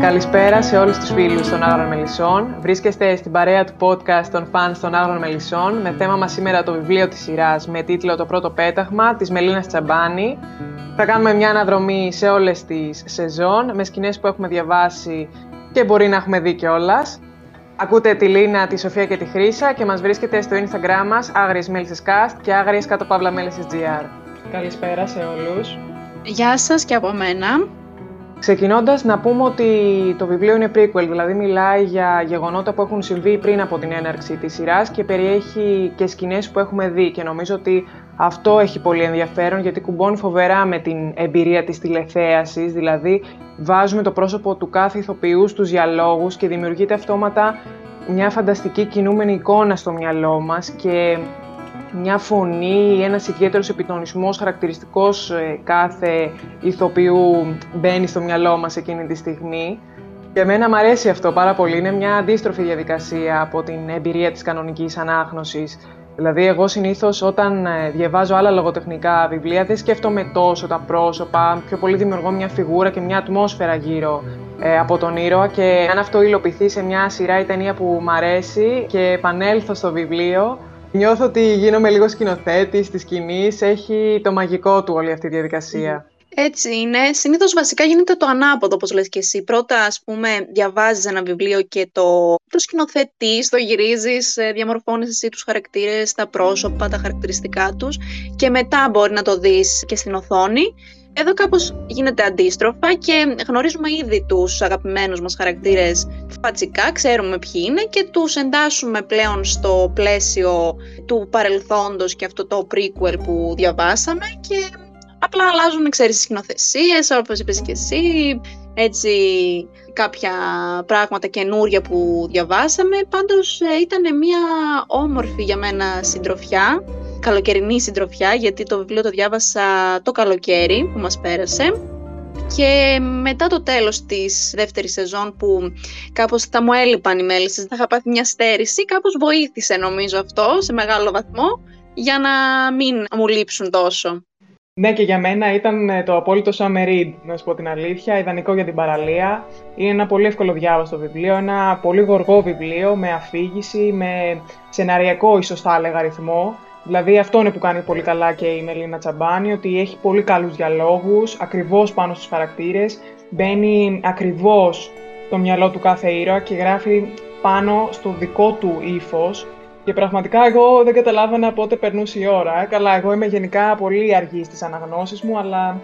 Καλησπέρα σε όλους τους φίλους των Άγρων Μελισσών. Βρίσκεστε στην παρέα του podcast των fans των Άγρων Μελισσών με θέμα μας σήμερα το βιβλίο της σειράς με τίτλο «Το πρώτο πέταγμα» της Μελίνας Τσαμπάνη. Θα κάνουμε μια αναδρομή σε όλες τις σεζόν με σκηνές που έχουμε διαβάσει και μπορεί να έχουμε δει κιόλας. Ακούτε τη Λίνα, τη Σοφία και τη Χρύσα και μας βρίσκεται στο Instagram μας Άγριες Μέλισσες Cast και Άγριες κάτω παύλα GR. Καλησπέρα σε όλους. Γεια σας και από μένα. Ξεκινώντας να πούμε ότι το βιβλίο είναι prequel, δηλαδή μιλάει για γεγονότα που έχουν συμβεί πριν από την έναρξη της σειράς και περιέχει και σκηνές που έχουμε δει και νομίζω ότι αυτό έχει πολύ ενδιαφέρον γιατί κουμπώνει φοβερά με την εμπειρία της τηλεθέασης, δηλαδή βάζουμε το πρόσωπο του κάθε ηθοποιού στους διαλόγους και δημιουργείται αυτόματα μια φανταστική κινούμενη εικόνα στο μυαλό μας και μια φωνή, ένας ιδιαίτερος επιτονισμός χαρακτηριστικός ε, κάθε ηθοποιού μπαίνει στο μυαλό μας εκείνη τη στιγμή. Και εμένα μου αρέσει αυτό πάρα πολύ. Είναι μια αντίστροφη διαδικασία από την εμπειρία της κανονικής ανάγνωσης. Δηλαδή, εγώ συνήθως όταν ε, διαβάζω άλλα λογοτεχνικά βιβλία δεν σκέφτομαι τόσο τα πρόσωπα. Πιο πολύ δημιουργώ μια φιγούρα και μια ατμόσφαιρα γύρω ε, από τον ήρωα. Και αν αυτό υλοποιηθεί σε μια σειρά ή ταινία που μου αρέσει και επανέλθω στο βιβλίο, Νιώθω ότι γίνομαι λίγο σκηνοθέτης της σκηνής. Έχει το μαγικό του όλη αυτή η διαδικασία. Έτσι είναι. Συνήθως βασικά γίνεται το ανάποδο, όπως λες και εσύ. Πρώτα, ας πούμε, διαβάζεις ένα βιβλίο και το, το σκηνοθετείς, το γυρίζεις, ε, διαμορφώνεις εσύ τους χαρακτήρες, τα πρόσωπα, τα χαρακτηριστικά τους και μετά μπορεί να το δεις και στην οθόνη. Εδώ κάπως γίνεται αντίστροφα και γνωρίζουμε ήδη τους αγαπημένους μας χαρακτήρες φατσικά, ξέρουμε ποιοι είναι και τους εντάσσουμε πλέον στο πλαίσιο του παρελθόντος και αυτό το prequel που διαβάσαμε και απλά αλλάζουν, ξέρεις, σκηνοθεσίες, όπως είπες και εσύ, έτσι κάποια πράγματα καινούρια που διαβάσαμε. Πάντως ε, ήταν μια όμορφη για μένα συντροφιά καλοκαιρινή συντροφιά, γιατί το βιβλίο το διάβασα το καλοκαίρι που μας πέρασε. Και μετά το τέλος της δεύτερης σεζόν που κάπως θα μου έλειπαν οι μέλισσες, θα είχα πάθει μια στέρηση, κάπως βοήθησε νομίζω αυτό σε μεγάλο βαθμό για να μην μου λείψουν τόσο. Ναι, και για μένα ήταν ε, το απόλυτο summer read, να σου πω την αλήθεια, ιδανικό για την παραλία. Είναι ένα πολύ εύκολο διάβαστο βιβλίο, ένα πολύ γοργό βιβλίο με αφήγηση, με σεναριακό ίσως θα έλεγα ρυθμό. Δηλαδή αυτό είναι που κάνει πολύ καλά και η Μελίνα Τσαμπάνη, ότι έχει πολύ καλούς διαλόγους, ακριβώς πάνω στους χαρακτήρες, μπαίνει ακριβώς το μυαλό του κάθε ήρωα και γράφει πάνω στο δικό του ύφος. Και πραγματικά εγώ δεν καταλάβαινα πότε περνούσε η ώρα. Ε. Καλά, εγώ είμαι γενικά πολύ αργή στις αναγνώσεις μου, αλλά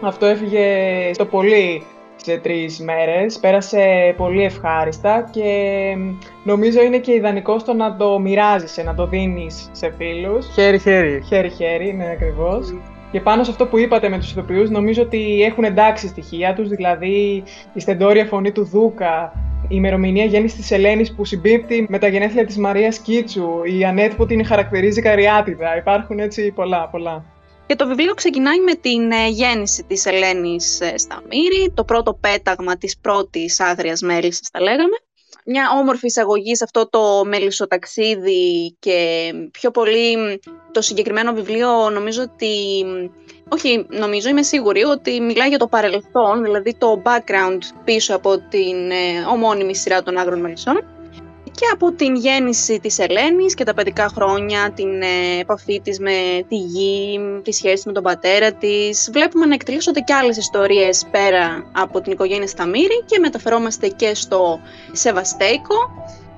αυτό έφυγε στο πολύ σε τρεις μέρες. Πέρασε πολύ ευχάριστα και νομίζω είναι και ιδανικό στο να το μοιράζεσαι, να το δίνεις σε φίλους. Χέρι-χέρι. Χέρι-χέρι, ναι ακριβώς. Και πάνω σε αυτό που είπατε με τους ηθοποιούς, νομίζω ότι έχουν εντάξει στοιχεία τους, δηλαδή η στεντόρια φωνή του Δούκα, η ημερομηνία γέννησης της Ελένης που συμπίπτει με τα γενέθλια της Μαρίας Κίτσου, η Ανέτ που την χαρακτηρίζει καριάτιδα. Υπάρχουν έτσι πολλά, πολλά. Και το βιβλίο ξεκινάει με την ε, γέννηση της Ελένης ε, στα Μύρη, το πρώτο πέταγμα της πρώτης άγριας μέλισσας, θα λέγαμε. Μια όμορφη εισαγωγή σε αυτό το μελισσοταξίδι και πιο πολύ το συγκεκριμένο βιβλίο νομίζω ότι, όχι νομίζω, είμαι σίγουρη ότι μιλάει για το παρελθόν, δηλαδή το background πίσω από την ε, ομώνυμη σειρά των άγρων μελισσών και από την γέννηση της Ελένης και τα παιδικά χρόνια, την ε, επαφή της με τη γη, τη σχέση με τον πατέρα της. Βλέπουμε να εκτελήσονται και άλλες ιστορίες πέρα από την οικογένεια Σταμύρη και μεταφερόμαστε και στο Σεβαστέικο,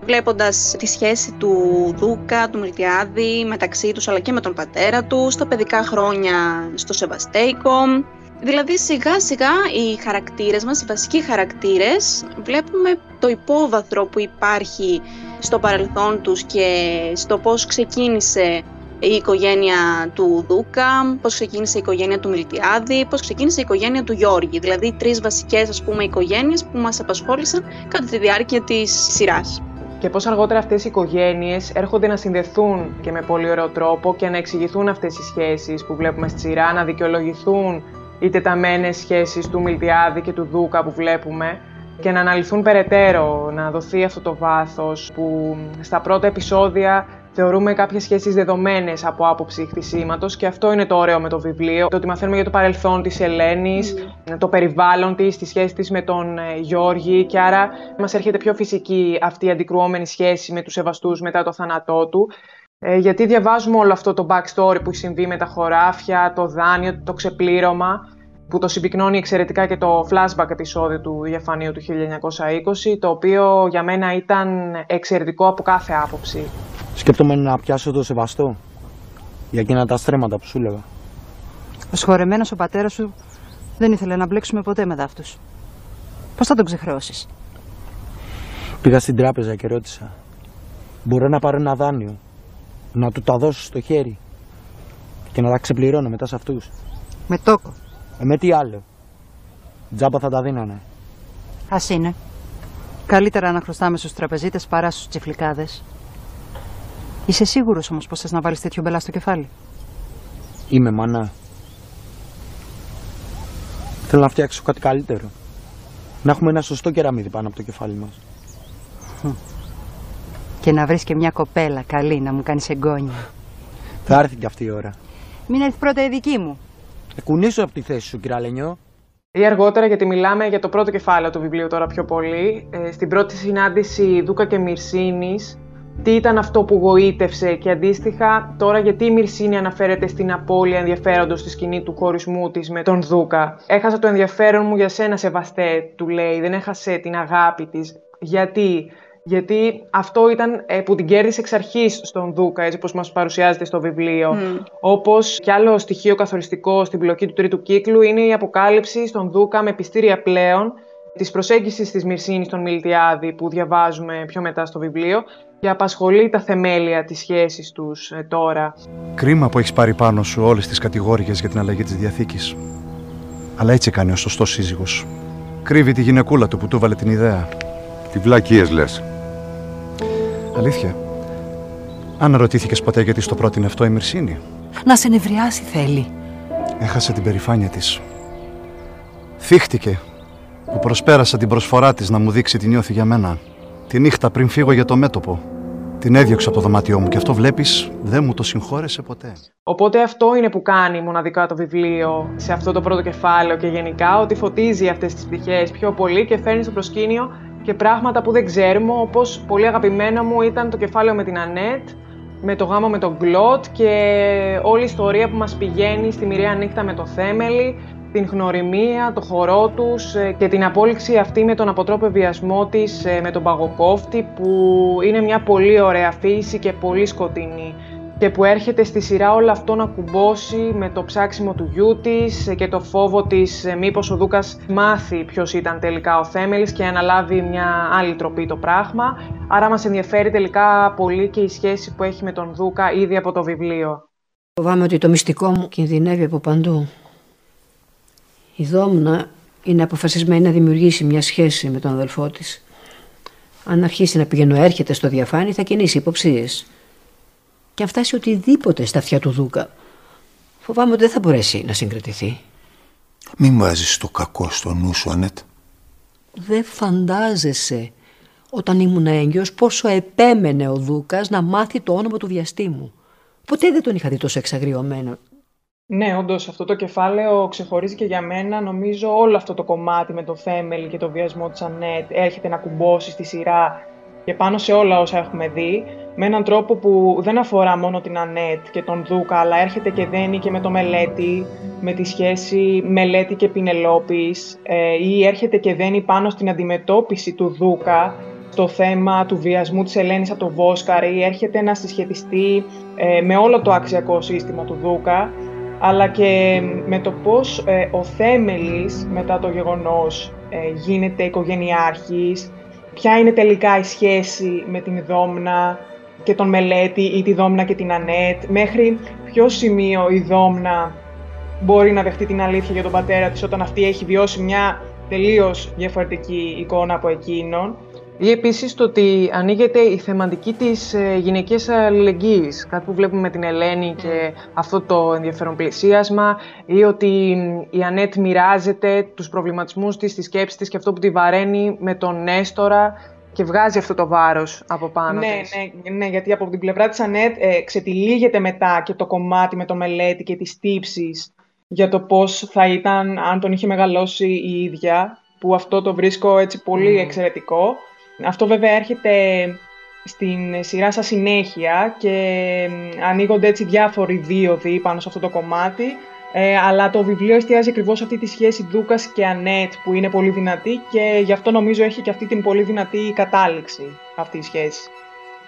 βλέποντας τη σχέση του Δούκα, του Μιλτιάδη, μεταξύ τους αλλά και με τον πατέρα τους, στα παιδικά χρόνια στο Σεβαστέικο, Δηλαδή σιγά σιγά οι χαρακτήρες μας, οι βασικοί χαρακτήρες, βλέπουμε το υπόβαθρο που υπάρχει στο παρελθόν τους και στο πώς ξεκίνησε η οικογένεια του Δούκα, πώς ξεκίνησε η οικογένεια του Μιλτιάδη, πώς ξεκίνησε η οικογένεια του Γιώργη. Δηλαδή τρεις βασικές ας πούμε οικογένειες που μας απασχόλησαν κατά τη διάρκεια της σειράς. Και πώς αργότερα αυτές οι οικογένειες έρχονται να συνδεθούν και με πολύ ωραίο τρόπο και να εξηγηθούν αυτές οι σχέσεις που βλέπουμε στη σειρά, να δικαιολογηθούν οι τεταμένες σχέσεις του Μιλτιάδη και του Δούκα που βλέπουμε και να αναλυθούν περαιτέρω, να δοθεί αυτό το βάθος που στα πρώτα επεισόδια θεωρούμε κάποιες σχέσεις δεδομένες από άποψη χτισήματος και αυτό είναι το ωραίο με το βιβλίο. Το ότι μαθαίνουμε για το παρελθόν της Ελένης, mm. το περιβάλλον της, τη σχέση της με τον ε, Γιώργη και άρα μας έρχεται πιο φυσική αυτή η αντικρουόμενη σχέση με τους σεβαστούς μετά το θάνατό του. Ε, γιατί διαβάζουμε όλο αυτό το backstory που έχει συμβεί με τα χωράφια, το δάνειο, το ξεπλήρωμα που το συμπυκνώνει εξαιρετικά και το flashback επεισόδιο του διαφανείου του 1920, το οποίο για μένα ήταν εξαιρετικό από κάθε άποψη. Σκέπτομαι να πιάσω το σεβαστό για εκείνα τα στρέμματα που σου έλεγα. Ο σχορεμένος ο πατέρας σου δεν ήθελε να μπλέξουμε ποτέ με δάφτους. Πώς θα τον ξεχρεώσεις; Πήγα στην τράπεζα και ρώτησα. Μπορώ να πάρω ένα δάνειο, να του τα δώσω στο χέρι και να τα ξεπληρώνω μετά σε αυτούς. Με τόκο. Ε, με τι άλλο. Τζάμπα θα τα δίνανε. Α είναι. Καλύτερα να χρωστάμε στους τραπεζίτες παρά στους τσιφλικάδες. Είσαι σίγουρος όμως πως θες να βάλεις τέτοιο μπελά στο κεφάλι; Είμαι μανά. Θέλω να φτιάξω κάτι καλύτερο. Να έχουμε ένα σωστό κεραμίδι πάνω από το κεφάλι μας. Και να βρεις και μια κοπέλα καλή να μου κάνεις εγγόνια. Θα έρθει και αυτή η ώρα. Μην έρθει πρώτα η δική μου. Εκουνήσω από τη θέση σου, κύριε Αλενιό. Ή αργότερα, γιατί μιλάμε για το πρώτο κεφάλαιο του βιβλίου τώρα πιο πολύ. Ε, στην πρώτη συνάντηση Δούκα και Μυρσίνης, τι ήταν αυτό που γοήτευσε και αντίστοιχα τώρα γιατί η Μυρσίνη αναφέρεται στην απώλεια ενδιαφέροντος στη σκηνή του χωρισμού της με τον Δούκα. Έχασα το ενδιαφέρον μου για σένα Σεβαστέ, του λέει, δεν έχασε την αγάπη της. Γιατί; Γιατί αυτό ήταν ε, που την κέρδισε εξ αρχής στον Δούκα, έτσι όπως μας παρουσιάζεται στο βιβλίο. Mm. Όπως κι άλλο στοιχείο καθοριστικό στην πλοκή του τρίτου κύκλου είναι η αποκάλυψη στον Δούκα με πιστήρια πλέον της προσέγγισης της Μυρσίνης στον Μιλτιάδη που διαβάζουμε πιο μετά στο βιβλίο και απασχολεί τα θεμέλια της σχέσης τους ε, τώρα. Κρίμα που έχεις πάρει πάνω σου όλες τις κατηγόρικες για την αλλαγή της Διαθήκης. Αλλά έτσι κάνει ο σωστός σύζυγος. Κρύβει τη γυναικούλα του που του έβαλε την ιδέα. Τι βλακίες λες. Αλήθεια. Αν ρωτήθηκες ποτέ γιατί στο πρότεινε αυτό η Μυρσίνη; Να σε νευριάσει θέλει. Έχασε την περηφάνεια της. Θύχτηκε που προσπέρασα την προσφορά της να μου δείξει τι νιώθει για μένα. Τη νύχτα πριν φύγω για το μέτωπο. Την έδιωξα από το δωμάτιό μου και αυτό βλέπεις δεν μου το συγχώρεσε ποτέ. Οπότε αυτό είναι που κάνει μοναδικά το βιβλίο σε αυτό το πρώτο κεφάλαιο και γενικά ότι φωτίζει αυτές τις πτυχές πιο πολύ και φέρνει στο προσκήνιο και πράγματα που δεν ξέρουμε, όπως πολύ αγαπημένα μου ήταν το κεφάλαιο με την Ανέτ, με το γάμο με τον Γκλότ και όλη η ιστορία που μας πηγαίνει στη μοιραία νύχτα με το Θέμελη, την γνωριμία, το χορό τους ε, και την απόλυξη αυτή με τον αποτρόπο βιασμό της ε, με τον παγοκόφτη που είναι μια πολύ ωραία φύση και πολύ σκοτεινή και που έρχεται στη σειρά όλο αυτό να κουμπώσει με το ψάξιμο του γιού της και το φόβο της ε, μήπως ο Δούκας μάθει ποιος ήταν τελικά ο Θέμελης και αναλάβει μια άλλη τροπή το πράγμα. Άρα μας ενδιαφέρει τελικά πολύ και η σχέση που έχει με τον Δούκα ήδη από το βιβλίο. Φοβάμαι ότι το μυστικό μου κινδυνεύει από παντού. Η Δόμνα είναι αποφασισμένη να δημιουργήσει μια σχέση με τον αδελφό της. Αν αρχίσει να πηγαίνω έρχεται στο διαφάνη θα κινήσει υποψίες και αν φτάσει οτιδήποτε στα αυτιά του Δούκα, φοβάμαι ότι δεν θα μπορέσει να συγκρατηθεί. Μην βάζεις το κακό στο νου σου, Ανέτ. Δεν φαντάζεσαι όταν ήμουν έγκυος πόσο επέμενε ο Δούκας να μάθει το όνομα του βιαστή Ποτέ δεν τον είχα δει τόσο εξαγριωμένο. Ναι, όντως αυτό το κεφάλαιο ξεχωρίζει και για μένα. Νομίζω όλο αυτό το κομμάτι με το Θέμελ και το βιασμό της Ανέτ έρχεται να κουμπώσει στη σειρά και πάνω σε όλα όσα έχουμε δει, με έναν τρόπο που δεν αφορά μόνο την Ανέτ και τον Δούκα, αλλά έρχεται και δένει και με το Μελέτη, με τη σχέση Μελέτη και Πινελόπης, ε, ή έρχεται και δένει πάνω στην αντιμετώπιση του Δούκα, το θέμα του βιασμού της Ελένης από το Βόσκαρ, ή έρχεται να συσχετιστεί ε, με όλο το αξιακό σύστημα του Δούκα, αλλά και με το πώς ε, ο Θέμελης μετά το γεγονός γίνεται οικογενειάρχης, ποια είναι τελικά η σχέση με την Δόμνα και τον Μελέτη ή τη Δόμνα και την Ανέτ, μέχρι ποιο σημείο η Δόμνα μπορεί να δεχτεί την αλήθεια για τον πατέρα της όταν αυτή έχει βιώσει μια τελείως διαφορετική εικόνα από εκείνον. Ή επίσης το ότι ανοίγεται η θεματική της ε, γυναικής αλληλεγγύης, κάτι που βλέπουμε με την Ελένη και αυτό το ενδιαφέρον πλησίασμα, ή ότι η Ανέτ μοιράζεται τους προβληματισμούς της, τις σκέψεις της και αυτό που τη βαραίνει με τον Νέστορα και βγάζει αυτό το βάρος από πάνω ναι, της. Ναι, ναι, γιατί από την πλευρά της Ανέτ ε, ξετυλίγεται μετά και το κομμάτι με το μελέτη και τις τύψεις για το πώς θα ήταν αν τον είχε μεγαλώσει η ίδια, που αυτό το βρίσκω έτσι πολύ εξαιρετικό. Αυτό βέβαια έρχεται στην σειρά σαν συνέχεια και ανοίγονται έτσι διάφοροι δίωδοι πάνω σε αυτό το κομμάτι. Ε, αλλά το βιβλίο εστιάζει ακριβώς αυτή τη σχέση Δούκας και Ανέτ που είναι πολύ δυνατή και γι' αυτό νομίζω έχει και αυτή την πολύ δυνατή κατάληξη αυτή η σχέση.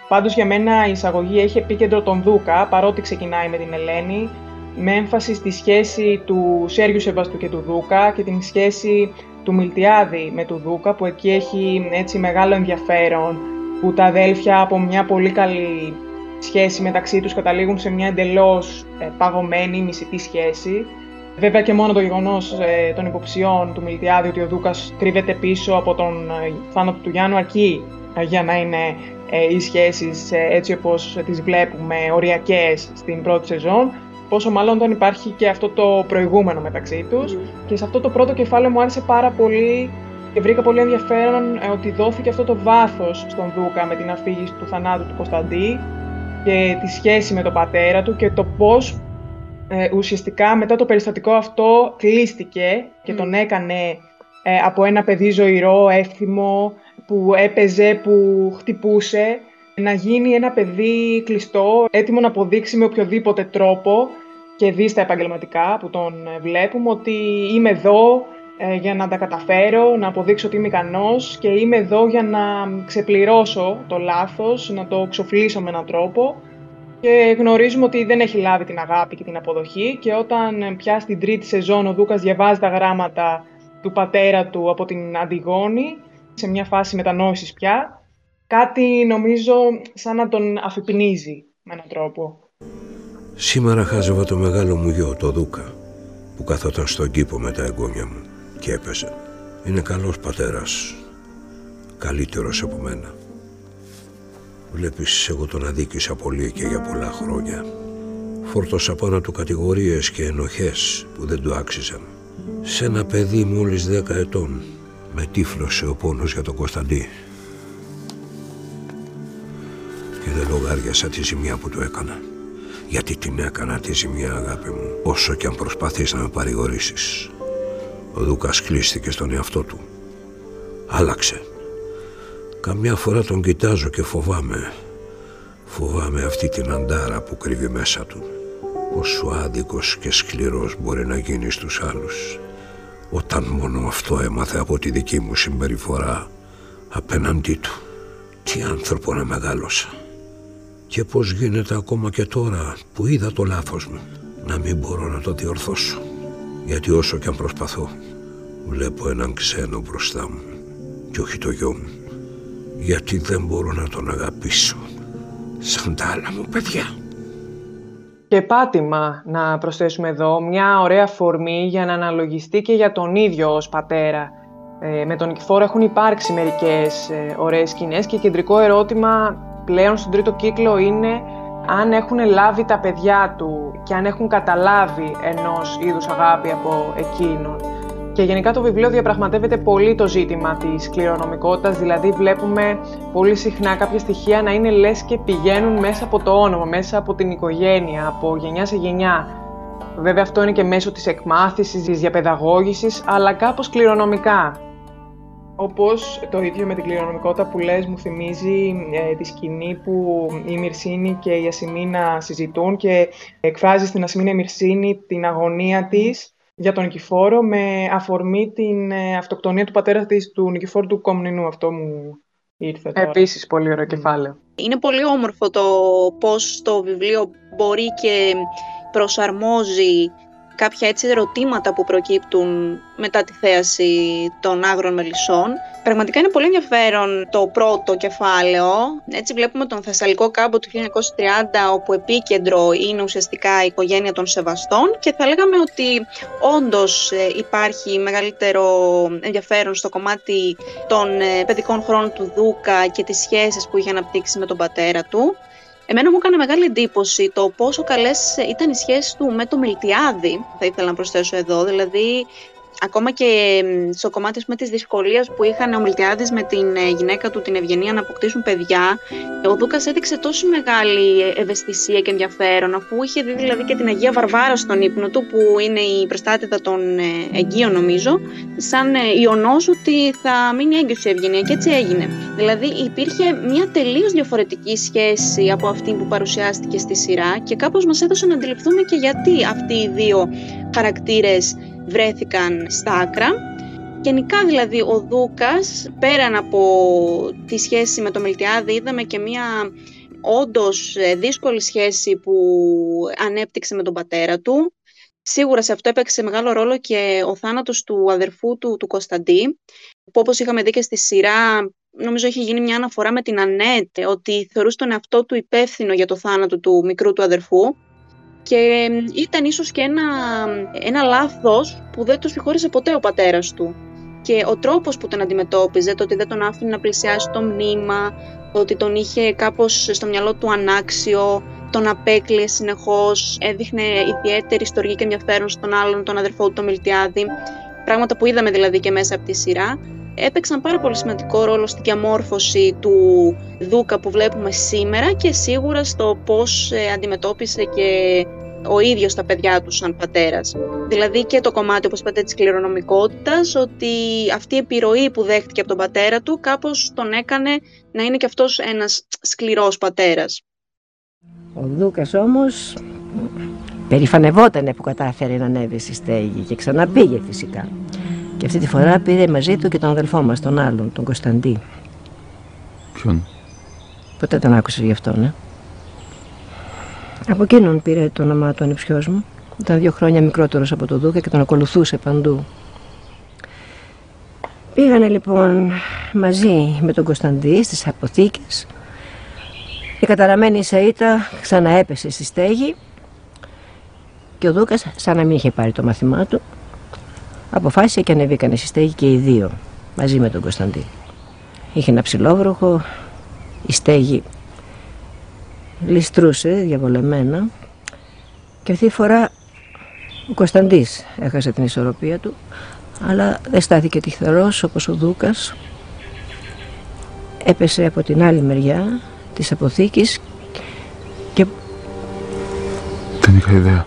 Πάντως για μένα η εισαγωγή έχει επίκεντρο τον Δούκα παρότι ξεκινάει με την Ελένη με έμφαση στη σχέση του Σέργιου Σεβαστού και του Δούκα και την σχέση του Μιλτιάδη με του Δούκα που εκεί έχει έτσι μεγάλο ενδιαφέρον που τα αδέλφια από μια πολύ καλή σχέση μεταξύ τους καταλήγουν σε μια εντελώς ε, παγωμένη, μισητή σχέση. Βέβαια και μόνο το γεγονός ε, των υποψιών του Μιλτιάδη ότι ο Δούκας κρύβεται πίσω από τον ε, θάνατο του Γιάννου αρκεί ε, για να είναι ε, οι σχέσεις έτσι όπως τις βλέπουμε οριακές στην πρώτη σεζόν. Πόσο μάλλον όταν υπάρχει και αυτό το προηγούμενο μεταξύ τους. Και σε αυτό το πρώτο κεφάλαιο μου άρεσε πάρα πολύ και βρήκα πολύ ενδιαφέρον ότι δόθηκε αυτό το βάθος στον Δούκα με την αφήγηση του θανάτου του Κωνσταντή και τη σχέση με τον πατέρα του και το πώς ε, ουσιαστικά μετά το περιστατικό αυτό κλείστηκε και τον έκανε ε, από ένα παιδί ζωηρό, εύθυμο, που έπαιζε, που χτυπούσε, να γίνει ένα παιδί κλειστό, έτοιμο να αποδείξει με οποιοδήποτε τρόπο και δει στα επαγγελματικά που τον βλέπουμε ότι είμαι εδώ ε, για να τα καταφέρω, να αποδείξω ότι είμαι ικανός και είμαι εδώ για να ξεπληρώσω το λάθος, να το ξοφλήσω με έναν τρόπο και γνωρίζουμε ότι δεν έχει λάβει την αγάπη και την αποδοχή και όταν πια στην τρίτη σεζόν ο Δούκας διαβάζει τα γράμματα του πατέρα του από την Αντιγόνη, σε μια φάση μετανόησης πια, κάτι νομίζω σαν να τον αφυπνίζει με έναν τρόπο. Σήμερα χάζευα το μεγάλο μου γιο, το Δούκα, που καθόταν στον κήπο με τα εγγόνια μου και έπαιζε. Είναι καλός πατέρας, καλύτερος από μένα. Βλέπεις, εγώ τον αδίκησα πολύ και για πολλά χρόνια. Φόρτωσα πάνω του κατηγορίες και ενοχές που δεν του άξιζαν. Σε ένα παιδί μόλις δέκα ετών με τύφλωσε ο πόνος για τον Κωνσταντί. Και δεν λογάριασα τη ζημιά που του έκανα. Γιατί την έκανα τη ζημιά αγάπη μου, όσο και αν προσπαθείς να με παρηγορήσεις. Ο Δούκας κλείστηκε στον εαυτό του. Άλλαξε. Καμιά φορά τον κοιτάζω και φοβάμαι. Φοβάμαι αυτή την αντάρα που κρύβει μέσα του. Πόσο άδικος και σκληρός μπορεί να γίνει στους άλλους. Όταν μόνο αυτό έμαθε από τη δική μου συμπεριφορά απέναντί του. Τι άνθρωπο να μεγάλωσα. Και πώς γίνεται ακόμα και τώρα που είδα το λάθος μου να μην μπορώ να το διορθώσω. Γιατί όσο και αν προσπαθώ βλέπω έναν ξένο μπροστά μου και όχι το γιο μου. Γιατί δεν μπορώ να τον αγαπήσω σαν τα άλλα μου παιδιά. Και πάτημα να προσθέσουμε εδώ μια ωραία φορμή για να αναλογιστεί και για τον ίδιο ως πατέρα. Ε, με τον Νικηφόρο έχουν υπάρξει μερικές ε, ωραίες σκηνές και κεντρικό ερώτημα πλέον στον τρίτο κύκλο είναι αν έχουν λάβει τα παιδιά του και αν έχουν καταλάβει ενός είδους αγάπη από εκείνον. Και γενικά το βιβλίο διαπραγματεύεται πολύ το ζήτημα της κληρονομικότητας, δηλαδή βλέπουμε πολύ συχνά κάποια στοιχεία να είναι λες και πηγαίνουν μέσα από το όνομα, μέσα από την οικογένεια, από γενιά σε γενιά. Βέβαια αυτό είναι και μέσω της εκμάθησης, της διαπαιδαγώγησης, αλλά κάπως κληρονομικά. Όπως το ίδιο με την κληρονομικότητα που λες μου θυμίζει ε, τη σκηνή που η Μυρσίνη και η Ασημίνα συζητούν και εκφράζει στην Ασημίνα η Μυρσίνη την αγωνία της για τον Νικηφόρο με αφορμή την ε, αυτοκτονία του πατέρα της, του Νικηφόρου του Κομνηνού. Αυτό μου ήρθε τώρα. Επίσης πολύ ωραίο κεφάλαιο. Είναι πολύ όμορφο το πώς το βιβλίο μπορεί και προσαρμόζει κάποια έτσι ερωτήματα που προκύπτουν μετά τη θέαση των άγρων μελισσών. Πραγματικά είναι πολύ ενδιαφέρον το πρώτο κεφάλαιο. Έτσι βλέπουμε τον Θεσσαλικό κάμπο του 1930 όπου επίκεντρο είναι ουσιαστικά η οικογένεια των Σεβαστών και θα λέγαμε ότι όντως ε, υπάρχει μεγαλύτερο ενδιαφέρον στο κομμάτι των ε, παιδικών χρόνων του Δούκα και τις σχέσεις που είχε αναπτύξει με τον πατέρα του. Εμένα μου έκανε μεγάλη εντύπωση το πόσο καλές ήταν οι σχέσεις του με το Μιλτιάδη, θα ήθελα να προσθέσω εδώ, δηλαδή ακόμα και στο κομμάτι με της δυσκολίας που είχαν ο Μιλτιάδης με την ε, γυναίκα του την Ευγενία να αποκτήσουν παιδιά, ο Δούκας έδειξε τόσο μεγάλη ευαισθησία και ενδιαφέρον, αφού είχε δει δηλαδή και την Αγία Βαρβάρα στον ύπνο του, που είναι η προστάτητα των ε, εγγύων νομίζω, σαν ε, ιονός ότι θα μείνει έγκυος η Ευγενία και έτσι έγινε. Δηλαδή υπήρχε μια τελείως διαφορετική σχέση από αυτή που παρουσιάστηκε στη σειρά και κάπως μας έδωσε να αντιληφθούμε και γιατί αυτοί οι δύο χαρακτήρες βρέθηκαν στα άκρα. Γενικά δηλαδή ο Δούκας πέραν από τη σχέση με το Μιλτιάδη είδαμε και μια όντως ε, δύσκολη σχέση που ανέπτυξε με τον πατέρα του. Σίγουρα σε αυτό έπαιξε μεγάλο ρόλο και ο θάνατος του αδερφού του, του Κωνσταντή, που όπως είχαμε δει και στη σειρά, νομίζω έχει γίνει μια αναφορά με την Ανέτ, ότι θεωρούσε τον εαυτό του υπεύθυνο για το θάνατο του μικρού του αδερφού και ήταν ίσως και ένα, ένα λάθος που δεν του συγχώρησε ποτέ ο πατέρας του. Και ο τρόπος που τον αντιμετώπιζε, το ότι δεν τον άφηνε να πλησιάσει το μνήμα, το ότι τον είχε κάπως στο μυαλό του ανάξιο, τον απέκλειε συνεχώς, έδειχνε ιδιαίτερη στοργή και ενδιαφέρον στον άλλον, τον αδερφό του, τον Μιλτιάδη, πράγματα που είδαμε δηλαδή και μέσα από τη σειρά, έπαιξαν πάρα πολύ σημαντικό ρόλο στη διαμόρφωση του Δούκα που βλέπουμε σήμερα και σίγουρα στο πώς ε, αντιμετώπισε και ο ίδιος τα παιδιά του σαν πατέρας. Δηλαδή και το κομμάτι, όπως είπατε, της κληρονομικότητας, ότι αυτή η επιρροή που δέχτηκε από τον πατέρα του κάπως τον έκανε να είναι και αυτός ένας σκληρός πατέρας. Ο Δούκας όμως περηφανευόταν που κατάφερε να ανέβει στη στέγη και ξαναπήγε φυσικά. Και αυτή τη φορά πήρε μαζί του και τον αδελφό μας, τον άλλον, τον Κωνσταντί. Ποιον; Ποτέ τον άκουσες γι' αυτό, ναι. Από εκείνον πήρε το όνομά του ανιψιός μου. Ήταν δύο χρόνια μικρότερος από τον Δούκα και τον ακολουθούσε παντού. Πήγανε λοιπόν μαζί με τον Κωνσταντί στις αποθήκες. Η καταραμένη Σαΐτα ξαναέπεσε στη στέγη και ο Δούκας σαν να μην είχε πάρει το μαθημά του αποφάσισε και ανεβήκανε στη στέγη και οι δύο μαζί με τον Κωνσταντί. Είχε ένα ψηλόβροχο, η στέγη ληστρούσε διαβολεμένα και αυτή τη φορά ο Κωνσταντής έχασε την ισορροπία του αλλά δεν στάθηκε τυχερός όπως ο Δούκας έπεσε από την άλλη μεριά της αποθήκης και... Δεν είχα ιδέα.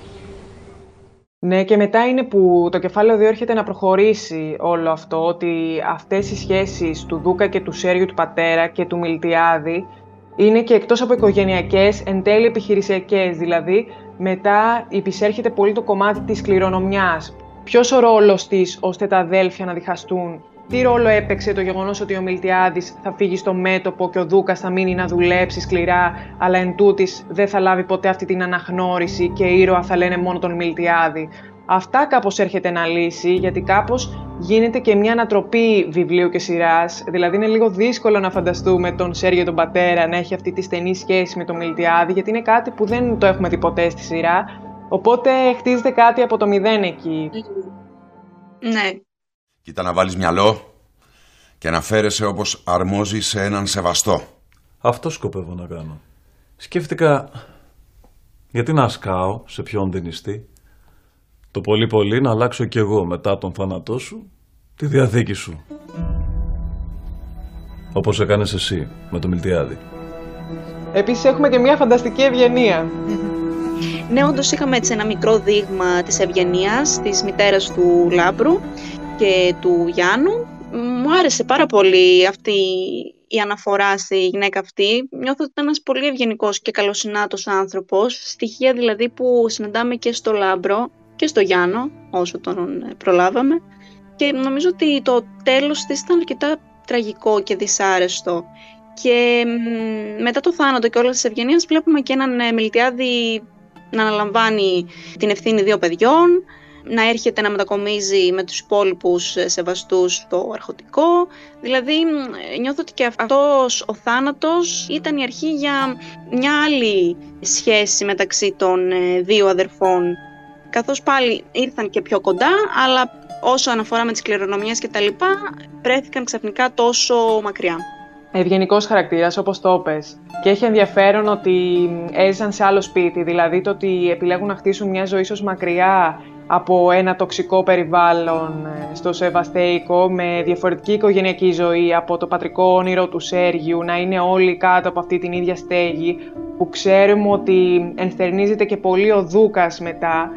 Ναι, και μετά είναι που το κεφάλαιο 2 έρχεται να προχωρήσει όλο αυτό, ότι αυτές οι σχέσεις του Δούκα και του Σέριου του πατέρα και του Μιλτιάδη είναι και εκτός από οικογενειακές, εν τέλει επιχειρησιακές, δηλαδή μετά υπησέρχεται πολύ το κομμάτι της κληρονομιάς. Ποιος ο ρόλος της ώστε τα αδέλφια να διχαστούν; Τι ρόλο έπαιξε το γεγονός ότι ο Μιλτιάδης θα φύγει στο μέτωπο και ο Δούκας θα μείνει να δουλέψει σκληρά, αλλά εν τούτης δεν θα λάβει ποτέ αυτή την αναγνώριση και ήρωα θα λένε μόνο τον Μιλτιάδη. Αυτά κάπως έρχεται να λύσει, γιατί κάπως γίνεται και μια ανατροπή βιβλίου και σειράς. Δηλαδή είναι λίγο δύσκολο να φανταστούμε τον Σέργιο τον πατέρα να έχει αυτή τη στενή σχέση με τον Μιλτιάδη, γιατί είναι κάτι που δεν το έχουμε δει ποτέ στη σειρά. Οπότε χτίζεται κάτι από το μηδέν εκεί. Ναι, Κοίτα να βάλεις μυαλό και να φέρεσαι όπως αρμόζει σε έναν σεβαστό. Αυτό σκοπεύω να κάνω. Σκέφτηκα γιατί να σκάω σε ποιον δεν ιστεί. Το πολύ πολύ να αλλάξω κι εγώ μετά τον θάνατό σου τη διαθήκη σου. Όπως έκανες εσύ με το Μιλτιάδη. Επίσης έχουμε και μια φανταστική ευγενία. Ναι, όντως είχαμε έτσι ένα μικρό δείγμα της ευγενίας της μητέρας του Λάμπρου και του Γιάννου. Μου άρεσε πάρα πολύ αυτή η αναφορά στη γυναίκα αυτή. Νιώθω ότι ήταν ένας πολύ ευγενικός και καλοσυνάτος άνθρωπος. Στοιχεία δηλαδή που συναντάμε και στο Λάμπρο και στο Γιάννο, όσο τον προλάβαμε. Και νομίζω ότι το τέλος της ήταν αρκετά τραγικό και δυσάρεστο. Και μετά το θάνατο και όλες τις ευγενίες βλέπουμε και έναν ε, Μιλτιάδη να αναλαμβάνει την ευθύνη δύο παιδιών, να έρχεται να μετακομίζει με τους υπόλοιπους ε, σεβαστούς στο αρχοντικό. Δηλαδή νιώθω ότι και αυτός ο θάνατος ήταν η αρχή για μια άλλη σχέση μεταξύ των ε, δύο αδερφών. Καθώς πάλι ήρθαν και πιο κοντά, αλλά όσο αναφορά με τις κληρονομιές και τα λοιπά, βρέθηκαν ξαφνικά τόσο μακριά. Ευγενικός χαρακτήρας, όπως το πες. Και έχει ενδιαφέρον ότι έζησαν σε άλλο σπίτι, δηλαδή το ότι επιλέγουν να χτίσουν μια ζωή ίσως μακριά από ένα τοξικό περιβάλλον ε, στο Σεβαστέικο με διαφορετική οικογενειακή ζωή από το πατρικό όνειρο του Σέργιου να είναι όλοι κάτω από αυτή την ίδια στέγη που ξέρουμε ότι ενστερνίζεται και πολύ ο Δούκας μετά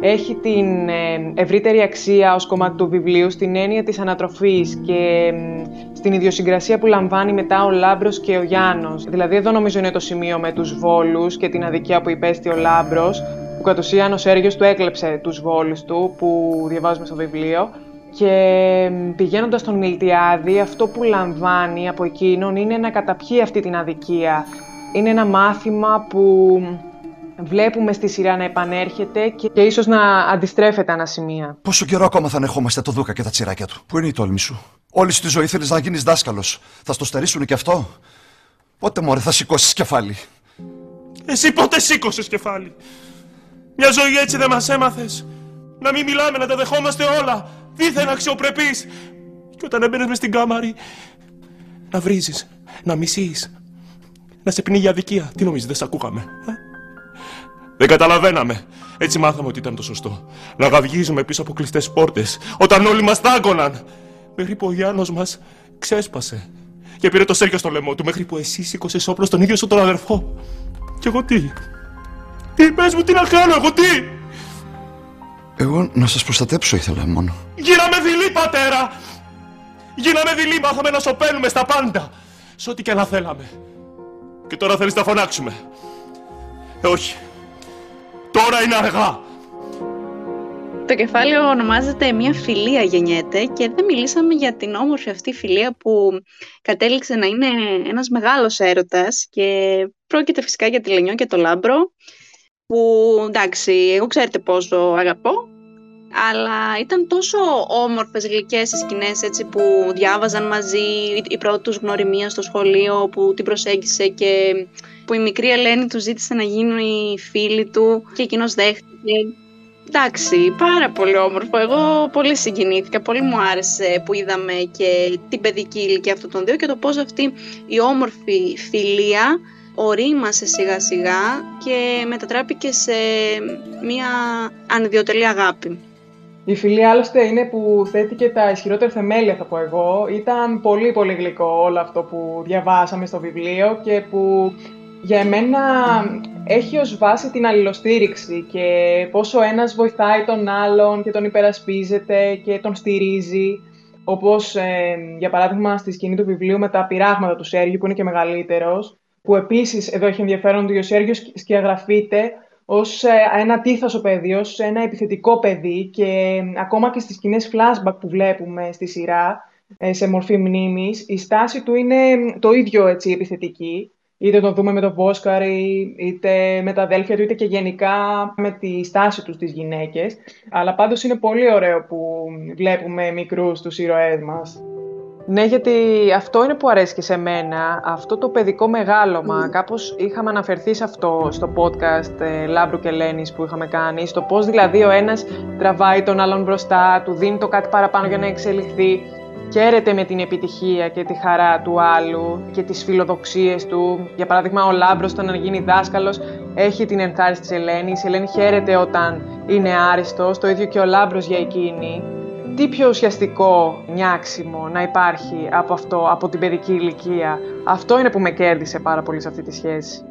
έχει την ε, ευρύτερη αξία ως κομμάτι του βιβλίου στην έννοια της ανατροφής και στην ιδιοσυγκρασία που λαμβάνει μετά ο Λάμπρος και ο Γιάννος. Δηλαδή εδώ νομίζω είναι το σημείο με τους Βόλους και την αδικία που υπέστη ο Λάμπρος που κατ' ουσίαν ο Σέργιος του έκλεψε τους Βόλους του που διαβάζουμε στο βιβλίο και πηγαίνοντας στον Μιλτιάδη αυτό που λαμβάνει από εκείνον είναι να καταπιεί αυτή την αδικία. Είναι ένα μάθημα που βλέπουμε στη σειρά να επανέρχεται και, και ίσως να αντιστρέφεται ένα σημεία. Πόσο καιρό ακόμα θα ανεχόμαστε το Δούκα και τα τσιράκια του; Πού είναι η τόλμη σου; Όλη στη ζωή θέλεις να γίνεις δάσκαλος. Θα στο στερήσουν και αυτό; Πότε μωρέ θα σηκώσεις κεφάλι; Εσύ πότε σήκωσες κεφάλι; Μια ζωή έτσι δεν μας έμαθες. Να μην μιλάμε, να τα δεχόμαστε όλα. Δίθεν αξιοπρεπείς. Και όταν έμπαινες μες στην κάμαρη. Να βρίζεις, να μισείς, να σε πνίγει αδικία. Τι νομίζεις, δεν σε ακούγαμε. Ε; Δεν καταλαβαίναμε. Έτσι μάθαμε ότι ήταν το σωστό. Να γαυγίζουμε πίσω από κλειστές πόρτες όταν όλοι μας τάγκωναν. Μέχρι που ο Γιάννος μας ξέσπασε. Και πήρε το σέρκιο στο λαιμό του μέχρι που εσύ σήκωσες όπλο στον ίδιο σου τον αδερφό. Και εγώ τι; Τι πες μου, τι να κάνω, εγώ τι; Εγώ να σας προστατέψω ήθελα μόνο. Γίναμε δειλοί, πατέρα. Γίναμε δειλοί, μάθαμε να σωπαίνουμε στα πάντα. Σε ό,τι και να θέλαμε. Και τώρα θέλεις να φωνάξουμε. Ε, όχι. Τώρα είναι αργά. Το κεφάλαιο ονομάζεται «Μια φιλία γεννιέται» και δεν μιλήσαμε για την όμορφη αυτή φιλία που κατέληξε να είναι ένας μεγάλος έρωτας και πρόκειται φυσικά για τη Λενιό και το Λάμπρο που εντάξει, εγώ ξέρετε πόσο αγαπώ αλλά ήταν τόσο όμορφες, γλυκές οι σκηνές έτσι, που διάβαζαν μαζί η πρώτη τους γνωριμία στο σχολείο που την προσέγγισε και που η μικρή Ελένη του ζήτησε να γίνουν φίλη του και εκείνος δέχτηκε. Εντάξει, πάρα πολύ όμορφο. Εγώ πολύ συγκινήθηκα, πολύ μου άρεσε που είδαμε και την παιδική ηλικία αυτών των δύο και το πώς αυτή η όμορφη φιλία ορίμασε σιγά σιγά και μετατράπηκε σε μια ανιδιοτελή αγάπη. Η φιλία άλλωστε είναι που θέτει και τα ισχυρότερα θεμέλια θα πω εγώ. Ήταν πολύ πολύ γλυκό όλο αυτό που διαβάσαμε στο βιβλίο και που για εμένα έχει ως βάση την αλληλοστήριξη και πόσο ένας βοηθάει τον άλλον και τον υπερασπίζεται και τον στηρίζει. Όπως ε, για παράδειγμα στη σκηνή του βιβλίου με τα πειράγματα του Σέργιου που είναι και μεγαλύτερος που επίσης εδώ έχει ενδιαφέρον ότι ο Σέργιος σκιαγραφείται ως ε, ένα τίθασο παιδί, ως ένα επιθετικό παιδί και ακόμα και στις σκηνές flashback που βλέπουμε στη σειρά ε, σε μορφή μνήμης, η στάση του είναι το ίδιο έτσι επιθετική είτε το δούμε με τον Βόσκαρη, είτε με τα αδέλφια του, είτε και γενικά με τη στάση τους στις γυναίκες. Αλλά πάντως είναι πολύ ωραίο που βλέπουμε μικρούς τους ήρωές μας. Ναι, γιατί αυτό είναι που αρέσει και σε μένα, αυτό το παιδικό μεγάλωμα. Mm. Κάπως είχαμε αναφερθεί σε αυτό στο podcast ε, Λάμπρου και Λένης που είχαμε κάνει, στο πώς δηλαδή ο ένας τραβάει τον άλλον μπροστά, του δίνει το κάτι παραπάνω για να εξελιχθεί χαίρεται με την επιτυχία και τη χαρά του άλλου και τις φιλοδοξίες του. Για παράδειγμα, ο Λάμπρος όταν γίνει δάσκαλος έχει την ενθάρρυνση της Ελένης. Η Ελένη χαίρεται όταν είναι άριστος, το ίδιο και ο Λάμπρος για εκείνη. Τι πιο ουσιαστικό νιάξιμο να υπάρχει από αυτό, από την παιδική ηλικία; Αυτό είναι που με κέρδισε πάρα πολύ σε αυτή τη σχέση.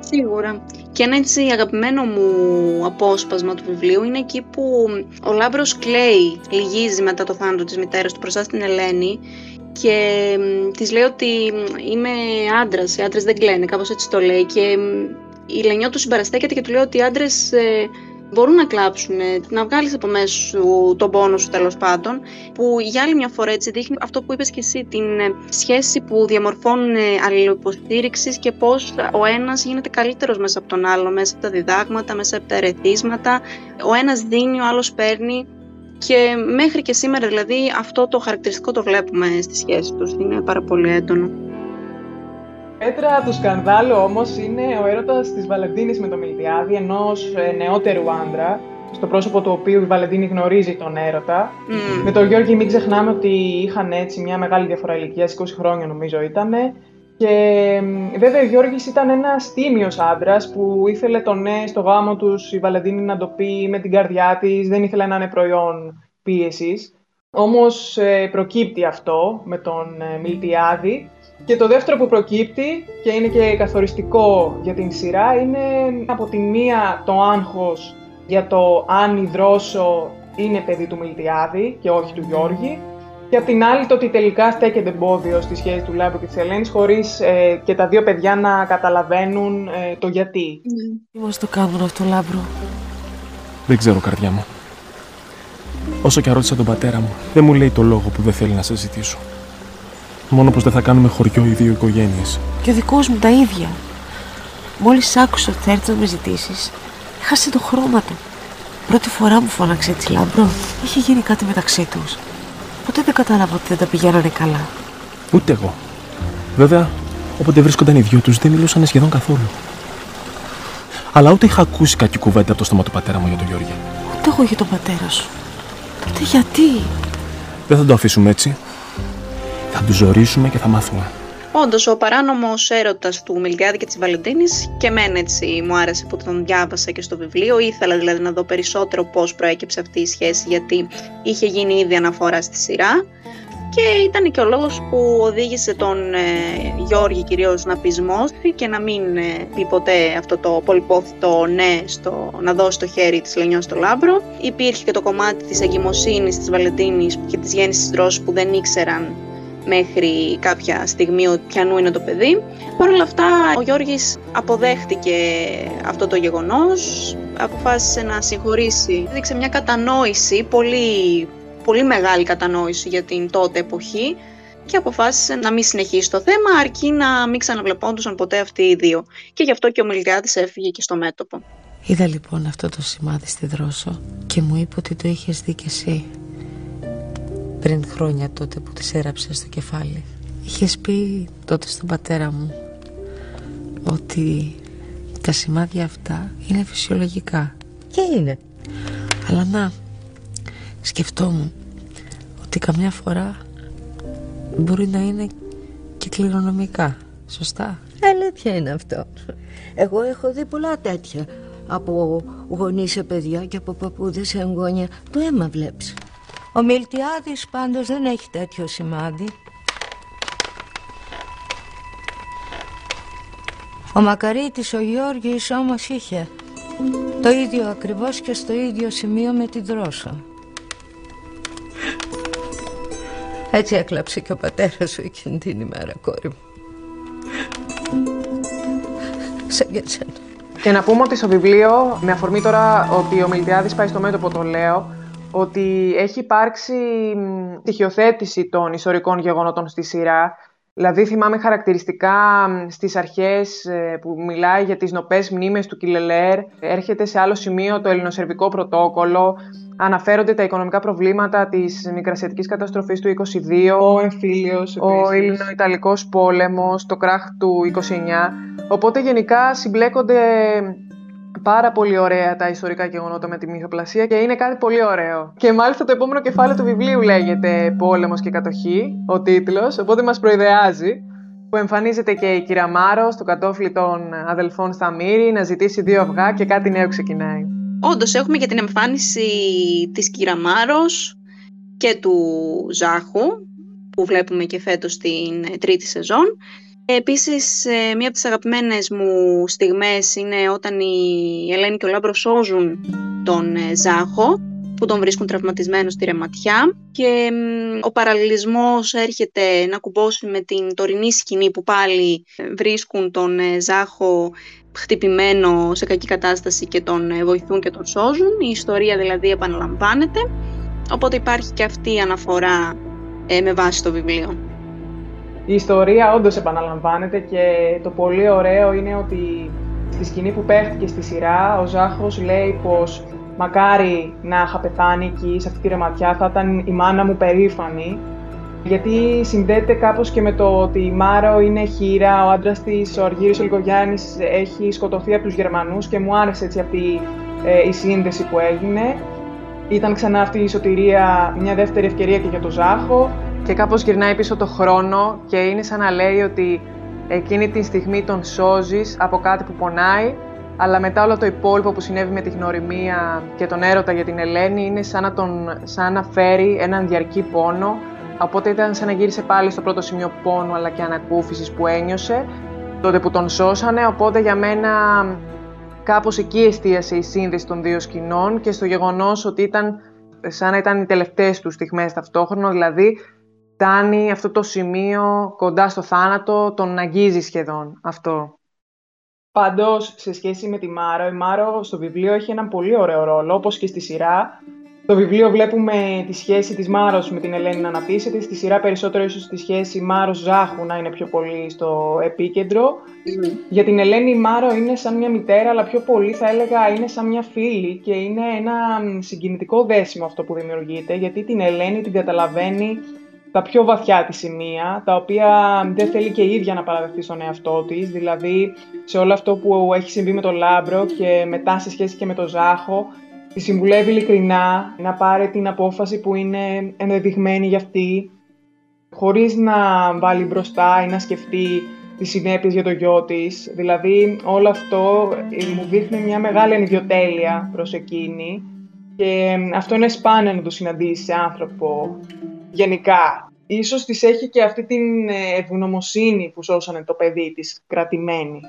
Σίγουρα. Και ένα έτσι αγαπημένο μου απόσπασμα του βιβλίου είναι εκεί που ο Λάμπρος κλαίει, λυγίζει μετά το θάνατο της μητέρας του μπροστά στην Ελένη και της λέει ότι είμαι άντρας, οι άντρες δεν κλαίνε, κάπως έτσι το λέει και η Λενιό του συμπαραστέκεται και του λέει ότι οι άντρες ε, μπορούν να κλάψουν, να βγάλεις από μέσα σου τον πόνο σου τέλος πάντων, που για άλλη μια φορά έτσι δείχνει αυτό που είπες και εσύ, την ε, σχέση που διαμορφώνουν ε, αλληλοϊποστήριξης και πώς ο ένας γίνεται καλύτερος μέσα από τον άλλο, μέσα από τα διδάγματα, μέσα από τα ερεθίσματα, ο ένας δίνει, ο άλλος παίρνει και μέχρι και σήμερα δηλαδή αυτό το χαρακτηριστικό το βλέπουμε στη σχέση τους, είναι πάρα πολύ έντονο. Πέτρα του σκανδάλου όμως είναι ο έρωτας της Βαλεντίνης με τον Μιλτιάδη, ενός ε, νεότερου άντρα, στο πρόσωπο του οποίου η Βαλεντίνη γνωρίζει τον έρωτα. Με τον Γιώργη μην ξεχνάμε ότι είχαν έτσι μια μεγάλη διαφορά ηλικίας, 20 χρόνια νομίζω ήταν. Και βέβαια ο Γιώργης ήταν ένας τίμιος άντρας που ήθελε το ναι στο γάμο τους η Βαλεντίνη να το πει με την καρδιά της, δεν ήθελε να είναι προϊόν πίεσης. Όμως ε, προκύπτει αυτό με τον ε, Μιλτιάδη και το δεύτερο που προκύπτει και είναι και καθοριστικό για την σειρά είναι από τη μία το άγχος για το αν η Δρόσο είναι παιδί του Μιλτιάδη και όχι του Γιώργη και απ' την άλλη το ότι τελικά στέκεται εμπόδιο στη σχέση του Λάμπρου και της Ελένης χωρίς ε, και τα δύο παιδιά να καταλαβαίνουν ε, το γιατί. Τι μας το κάνουν αυτό Λάμπρο; Δεν ξέρω καρδιά μου. Όσο και ρώτησα τον πατέρα μου, δεν μου λέει το λόγο που δεν θέλει να σε ζητήσω. Μόνο πως δεν θα κάνουμε χωριό οι δύο οικογένειες. Και ο δικός μου τα ίδια. Μόλις άκουσα ότι θα έρθει να με ζητήσεις, έχασε το χρώμα του. Πρώτη φορά μου φώναξε έτσι Λάμπρο. Είχε γίνει κάτι μεταξύ τους. Ποτέ δεν κατάλαβα ότι δεν τα πηγαίνανε καλά. Ούτε εγώ. Βέβαια, όποτε βρίσκονταν οι δυο τους δεν μιλούσαν σχεδόν καθόλου. Αλλά ούτε είχα ακούσει κακή κουβέντα από το στόμα του πατέρα μου για τον Γιώργη. Ούτε εγώ για τον πατέρα σου. Τότε γιατί; Δεν θα το αφήσουμε έτσι. Θα τους ζορίσουμε και θα μάθουμε. Όντως, ο παράνομος έρωτας του Μιλτιάδη και της Βαλεντίνης και εμένα έτσι μου άρεσε που τον διάβασα και στο βιβλίο. Ήθελα δηλαδή να δω περισσότερο πώς προέκυψε αυτή η σχέση, γιατί είχε γίνει ήδη αναφορά στη σειρά. Και ήταν και ο λόγος που οδήγησε τον ε, Γιώργη κυρίως να πεισμώσει και να μην ε, πει ποτέ αυτό το πολυπόθητο ναι στο, να δώσει το χέρι της Λενιός στο Λάμπρο. Υπήρχε και το κομμάτι της εγκυμοσύνης της Βαλεντίνης και της γέννησης της που δεν ήξεραν μέχρι κάποια στιγμή ότι πιανού είναι το παιδί. Παρ' όλα αυτά ο Γιώργης αποδέχτηκε αυτό το γεγονός, αποφάσισε να συγχωρήσει. Έδειξε μια κατανόηση, πολύ, πολύ μεγάλη κατανόηση για την τότε εποχή και αποφάσισε να μην συνεχίσει το θέμα αρκεί να μην ξαναβλεπόντουσαν ποτέ αυτοί οι δύο. Και γι' αυτό και ο Μιλτιάδης έφυγε και στο μέτωπο. Είδα λοιπόν αυτό το σημάδι στη δρόσο και μου είπε ότι το είχες δει κι εσύ πριν χρόνια τότε που τις έραψε στο κεφάλι. Είχες πει τότε στον πατέρα μου ότι τα σημάδια αυτά είναι φυσιολογικά. Και είναι. Αλλά να, σκεφτόμουν ότι καμιά φορά μπορεί να είναι και κληρονομικά. Σωστά; Αλήθεια είναι αυτό. Εγώ έχω δει πολλά τέτοια από γονείς σε παιδιά και από παππούδες σε εγγόνια. Το αίμα βλέπεις. Ο Μιλτιάδης πάντως δεν έχει τέτοιο σημάδι. Ο Μακαρίτης ο Γιώργης όμως είχε το ίδιο ακριβώς και στο ίδιο σημείο με την δρόσο. Έτσι έκλαψε και ο πατέρας σου εκείνη την ημέρα, κόρη μου. Σαν και Και να πούμε ότι στο βιβλίο, με αφορμή τώρα ότι ο Μιλτιάδης πάει στο μέτωπο, το λέω, ότι έχει υπάρξει στοιχειοθέτηση των ιστορικών γεγονότων στη σειρά. Δηλαδή θυμάμαι χαρακτηριστικά στις αρχές ε, που μιλάει για τις νοπές μνήμες του Κιλελέρ. Έρχεται σε άλλο σημείο το ελληνοσερβικό πρωτόκολλο. Αναφέρονται τα οικονομικά προβλήματα της μικρασιατικής καταστροφής του 22. Ο εμφύλιος Ο Ελληνοϊταλικός πόλεμος, το κράχ του 29. Οπότε γενικά συμπλέκονται πάρα πολύ ωραία τα ιστορικά γεγονότα με τη μυθοπλασία και είναι κάτι πολύ ωραίο. Και μάλιστα το επόμενο κεφάλαιο του βιβλίου λέγεται Πόλεμος και κατοχή, ο τίτλος, οπότε μας προειδεάζει που εμφανίζεται και η κυρία Μάρο στο κατόφλι των αδελφών στα Μύρη να ζητήσει δύο αυγά και κάτι νέο ξεκινάει. Όντως έχουμε και την εμφάνιση της κυρία Μάρος και του Ζάχου που βλέπουμε και φέτος στην τρίτη σεζόν Επίσης, ε, μία από τις αγαπημένες μου στιγμές είναι όταν η Ελένη και ο Λάμπρος σώζουν τον ε, Ζάχο που τον βρίσκουν τραυματισμένο στη ρεματιά και ο παραλληλισμός έρχεται να κουμπώσει με την τωρινή σκηνή που πάλι ε, βρίσκουν τον Ζάχο χτυπημένο σε κακή κατάσταση και τον βοηθούν και τον σώζουν. Η ιστορία δηλαδή επαναλαμβάνεται, οπότε υπάρχει και αυτή η αναφορά με βάση το βιβλίο. Η ιστορία όντως επαναλαμβάνεται και το πολύ ωραίο είναι ότι στη σκηνή που παίχτηκε στη σειρά, ο Ζάχος λέει πως μακάρι να είχα πεθάνει εκεί σε αυτή τη ρεματιά, θα ήταν η μάνα μου περήφανη. Γιατί συνδέεται κάπως και με το ότι η Μάρο είναι χείρα, ο άντρας της, ο Αργύρης ο έχει σκοτωθεί από τους Γερμανούς και μου άρεσε έτσι αυτή ε, η σύνδεση που έγινε. Ήταν ξανά αυτή η σωτηρία μια δεύτερη ευκαιρία και για τον Ζάχο και κάπως γυρνάει πίσω το χρόνο και είναι σαν να λέει ότι εκείνη τη στιγμή τον σώζεις από κάτι που πονάει, αλλά μετά όλο το υπόλοιπο που συνέβη με τη γνωριμία και τον έρωτα για την Ελένη είναι σαν να, τον, σαν να φέρει έναν διαρκή πόνο, οπότε ήταν σαν να γύρισε πάλι στο πρώτο σημείο πόνου αλλά και ανακούφισης που ένιωσε, τότε που τον σώσανε, οπότε για μένα κάπως εκεί εστίασε η σύνδεση των δύο σκηνών και στο γεγονός ότι ήταν σαν να ήταν οι τελευταίες τους στιγμές ταυτόχρονα, δηλαδή φτάνει αυτό το σημείο κοντά στο θάνατο, τον αγγίζει σχεδόν αυτό. Πάντως, σε σχέση με τη Μάρο, η Μάρο στο βιβλίο έχει έναν πολύ ωραίο ρόλο, όπως και στη σειρά. Στο βιβλίο βλέπουμε τη σχέση της Μάρος με την Ελένη να αναπτύσσεται, στη σειρά περισσότερο ίσως τη σχέση Μάρος-Ζάχου να είναι πιο πολύ στο επίκεντρο. Για την Ελένη η Μάρο είναι σαν μια μητέρα, αλλά πιο πολύ θα έλεγα είναι σαν μια φίλη και είναι ένα συγκινητικό δέσιμο αυτό που δημιουργείται, γιατί την Ελένη την καταλαβαίνει τα πιο βαθιά τη σημεία, τα οποία δεν θέλει και η ίδια να παραδεχτεί στον εαυτό της, δηλαδή σε όλο αυτό που έχει συμβεί με τον Λάμπρο και μετά σε σχέση και με τον Ζάχο, τη συμβουλεύει ειλικρινά να πάρει την απόφαση που είναι ενδεδειγμένη για αυτή, χωρίς να βάλει μπροστά ή να σκεφτεί τις συνέπειες για το γιο της. Δηλαδή όλο αυτό μου δείχνει μια μεγάλη ανιδιοτέλεια προς εκείνη και αυτό είναι σπάνιο να το συναντήσεις σε άνθρωπο γενικά. Ίσως της έχει και αυτή την ε, ευγνωμοσύνη που σώσανε το παιδί της κρατημένη.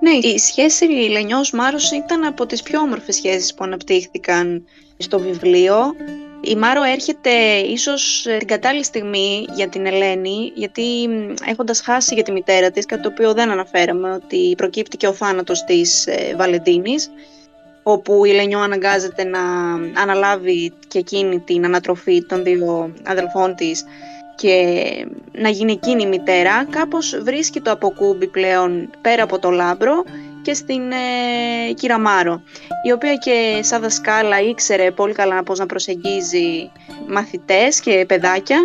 Ναι, η σχέση Λενιός Μάρος ήταν από τις πιο όμορφες σχέσεις που αναπτύχθηκαν στο βιβλίο. Η Μάρο έρχεται ίσως την κατάλληλη στιγμή για την Ελένη, γιατί έχοντας χάσει για τη μητέρα της, κάτι το οποίο δεν αναφέραμε, ότι προκύπτει και ο θάνατος της ε, Βαλεντίνης, όπου η Λενιό αναγκάζεται να αναλάβει και εκείνη την ανατροφή των δύο αδελφών της και να γίνει εκείνη η μητέρα, κάπως βρίσκει το αποκούμπι πλέον πέρα από το λάμπρο και στην ε, Κυραμάρο, η οποία και σαν δασκάλα ήξερε πολύ καλά πώς να προσεγγίζει μαθητές και παιδάκια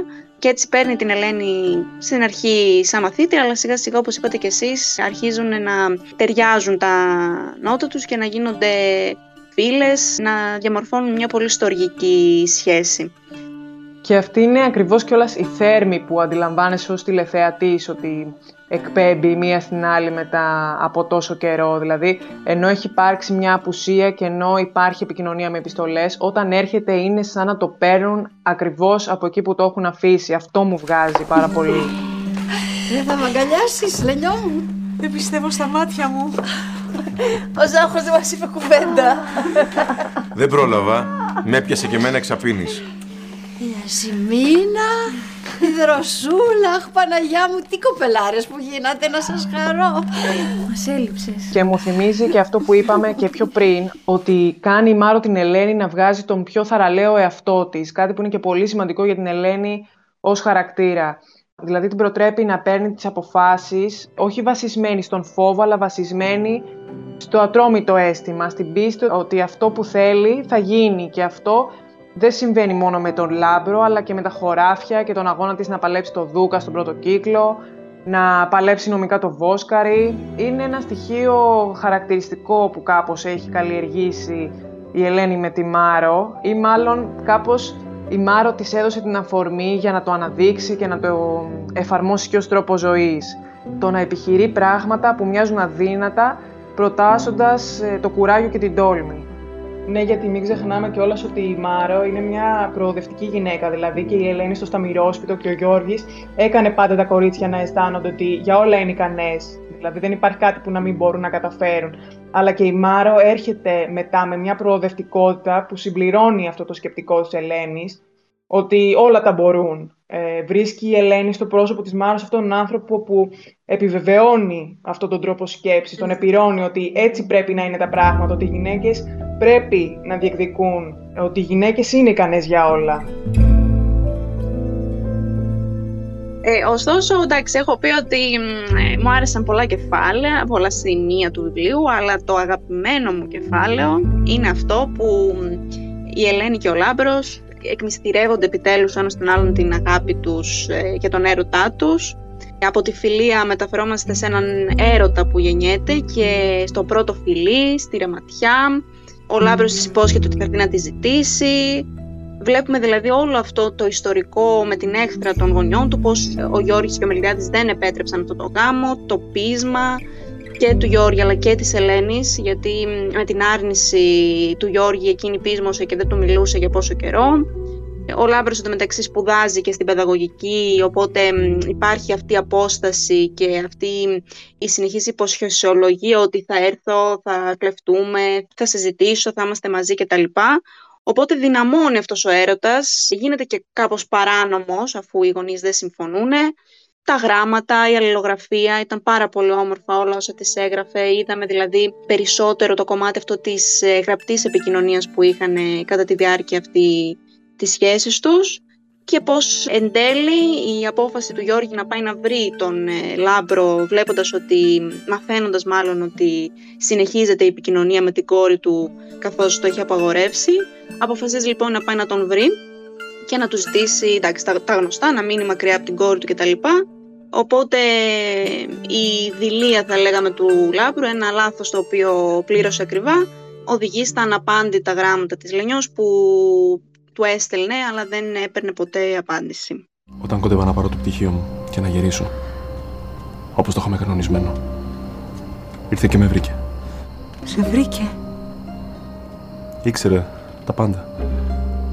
και έτσι παίρνει την Ελένη στην αρχή σαν μαθήτρια, αλλά σιγά σιγά όπως είπατε και εσείς αρχίζουν να ταιριάζουν τα νότα τους και να γίνονται φίλες, να διαμορφώνουν μια πολύ στοργική σχέση. Και αυτή είναι ακριβώς κιόλας η θέρμη που αντιλαμβάνεσαι ως τηλεθεατής ότι εκπέμπει μία στην άλλη μετά από τόσο καιρό. Δηλαδή, ενώ έχει υπάρξει μια απουσία και ενώ υπάρχει επικοινωνία με επιστολές, όταν έρχεται είναι σαν να το παίρνουν ακριβώς από εκεί που το έχουν αφήσει. Αυτό μου βγάζει πάρα πολύ. Δεν θα με αγκαλιάσεις, Λενιό μου. Δεν πιστεύω στα μάτια μου. Ο Ζάχος δεν μας είπε κουβέντα. Δεν πρόλαβα. Με έπιασε και εμένα εξαπίνης. Η Ασημίνα, η Δροσούλα, αχ Παναγιά μου, τι κοπελάρες που γίνατε να σας χαρώ. Μας έλειψες. Και μου θυμίζει και αυτό που είπαμε και πιο πριν, ότι κάνει η Μάρο την Ελένη να βγάζει τον πιο θαραλέο εαυτό της, κάτι που είναι και πολύ σημαντικό για την Ελένη ως χαρακτήρα. Δηλαδή την προτρέπει να παίρνει τις αποφάσεις, όχι βασισμένη στον φόβο, αλλά βασισμένη στο ατρόμητο αίσθημα, στην πίστη ότι αυτό που θέλει θα γίνει και αυτό δεν συμβαίνει μόνο με τον Λάμπρο, αλλά και με τα χωράφια και τον αγώνα της να παλέψει το Δούκα στον πρώτο κύκλο, να παλέψει νομικά το Βόσκαρη. Είναι ένα στοιχείο χαρακτηριστικό που κάπως έχει καλλιεργήσει η Ελένη με τη Μάρο ή μάλλον κάπως η Μάρο της έδωσε την αφορμή για να το αναδείξει και να το εφαρμόσει και ως τρόπο ζωής. Το να επιχειρεί πράγματα που μοιάζουν αδύνατα προτάσσοντας ε, το κουράγιο και την τόλμη. Ναι, γιατί μην ξεχνάμε κιόλας ότι η Μάρο είναι μια προοδευτική γυναίκα. Δηλαδή και η Ελένη στο Σταμυρόσπιτο και ο Γιώργης έκανε πάντα τα κορίτσια να αισθάνονται ότι για όλα είναι ικανές. Δηλαδή δεν υπάρχει κάτι που να μην μπορούν να καταφέρουν. Αλλά και η Μάρο έρχεται μετά με μια προοδευτικότητα που συμπληρώνει αυτό το σκεπτικό της Ελένης, ότι όλα τα μπορούν. Ε, βρίσκει η Ελένη στο πρόσωπο της Μάρος αυτόν τον άνθρωπο που επιβεβαιώνει αυτόν τον τρόπο σκέψης, τον επιρρώνει ότι έτσι πρέπει να είναι τα πράγματα, ότι οι γυναίκες πρέπει να διεκδικούν, ότι οι γυναίκες είναι ικανές για όλα. Ε, ωστόσο, εντάξει, έχω πει ότι ε, μου άρεσαν πολλά κεφάλαια, πολλά σημεία του βιβλίου, αλλά το αγαπημένο μου κεφάλαιο είναι αυτό που η Ελένη και ο Λάμπρος εκμυστηρεύονται επιτέλους ένας στον άλλον την αγάπη τους ε, και τον έρωτά τους. Από τη φιλία μεταφερόμαστε σε έναν έρωτα που γεννιέται και στο πρώτο φιλί, στη ρεματιά. Ο Λάμπρος της υπόσχεται ότι θα να τη ζητήσει. Βλέπουμε δηλαδή όλο αυτό το ιστορικό με την έχθρα των γονιών του, πώς ο Γιώργης και ο Μελιάδης δεν επέτρεψαν αυτό το γάμο, το πείσμα και του Γιώργη αλλά και της Ελένης, γιατί με την άρνηση του Γιώργη εκείνη πείσμωσε και δεν του μιλούσε για πόσο καιρό. Ο Λάμπρος μεταξύ σπουδάζει και στην παιδαγωγική, οπότε υπάρχει αυτή η απόσταση και αυτή η συνεχής υποσχεσιολογία ότι θα έρθω, θα κλεφτούμε, θα συζητήσω, θα είμαστε μαζί κτλ. Οπότε δυναμώνει αυτός ο έρωτας, γίνεται και κάπως παράνομος αφού οι γονείς δεν συμφωνούν. Τα γράμματα, η αλληλογραφία ήταν πάρα πολύ όμορφα όλα όσα τις έγραφε. Είδαμε δηλαδή περισσότερο το κομμάτι αυτό της ε, γραπτής επικοινωνίας που είχαν κατά τη διάρκεια αυτή τις σχέσεις τους και πως εν τέλει η απόφαση του Γιώργη να πάει να βρει τον ε, Λάμπρο βλέποντας ότι, μαθαίνοντας μάλλον ότι συνεχίζεται η επικοινωνία με την κόρη του καθώς το έχει απαγορεύσει αποφασίζει λοιπόν να πάει να τον βρει και να του ζητήσει εντάξει, τα, τα γνωστά, να μείνει μακριά από την κόρη του κτλ. Οπότε η δειλία θα λέγαμε του Λάμπρου, ένα λάθος το οποίο πλήρωσε ακριβά, οδηγεί στα αναπάντητα γράμματα της Λενιός που του έστελνε αλλά δεν έπαιρνε ποτέ απάντηση. Όταν κόντευα να πάρω το πτυχίο μου και να γυρίσω, όπως το είχαμε κανονισμένο, ήρθε και με βρήκε. Σε βρήκε; Ήξερε τα πάντα.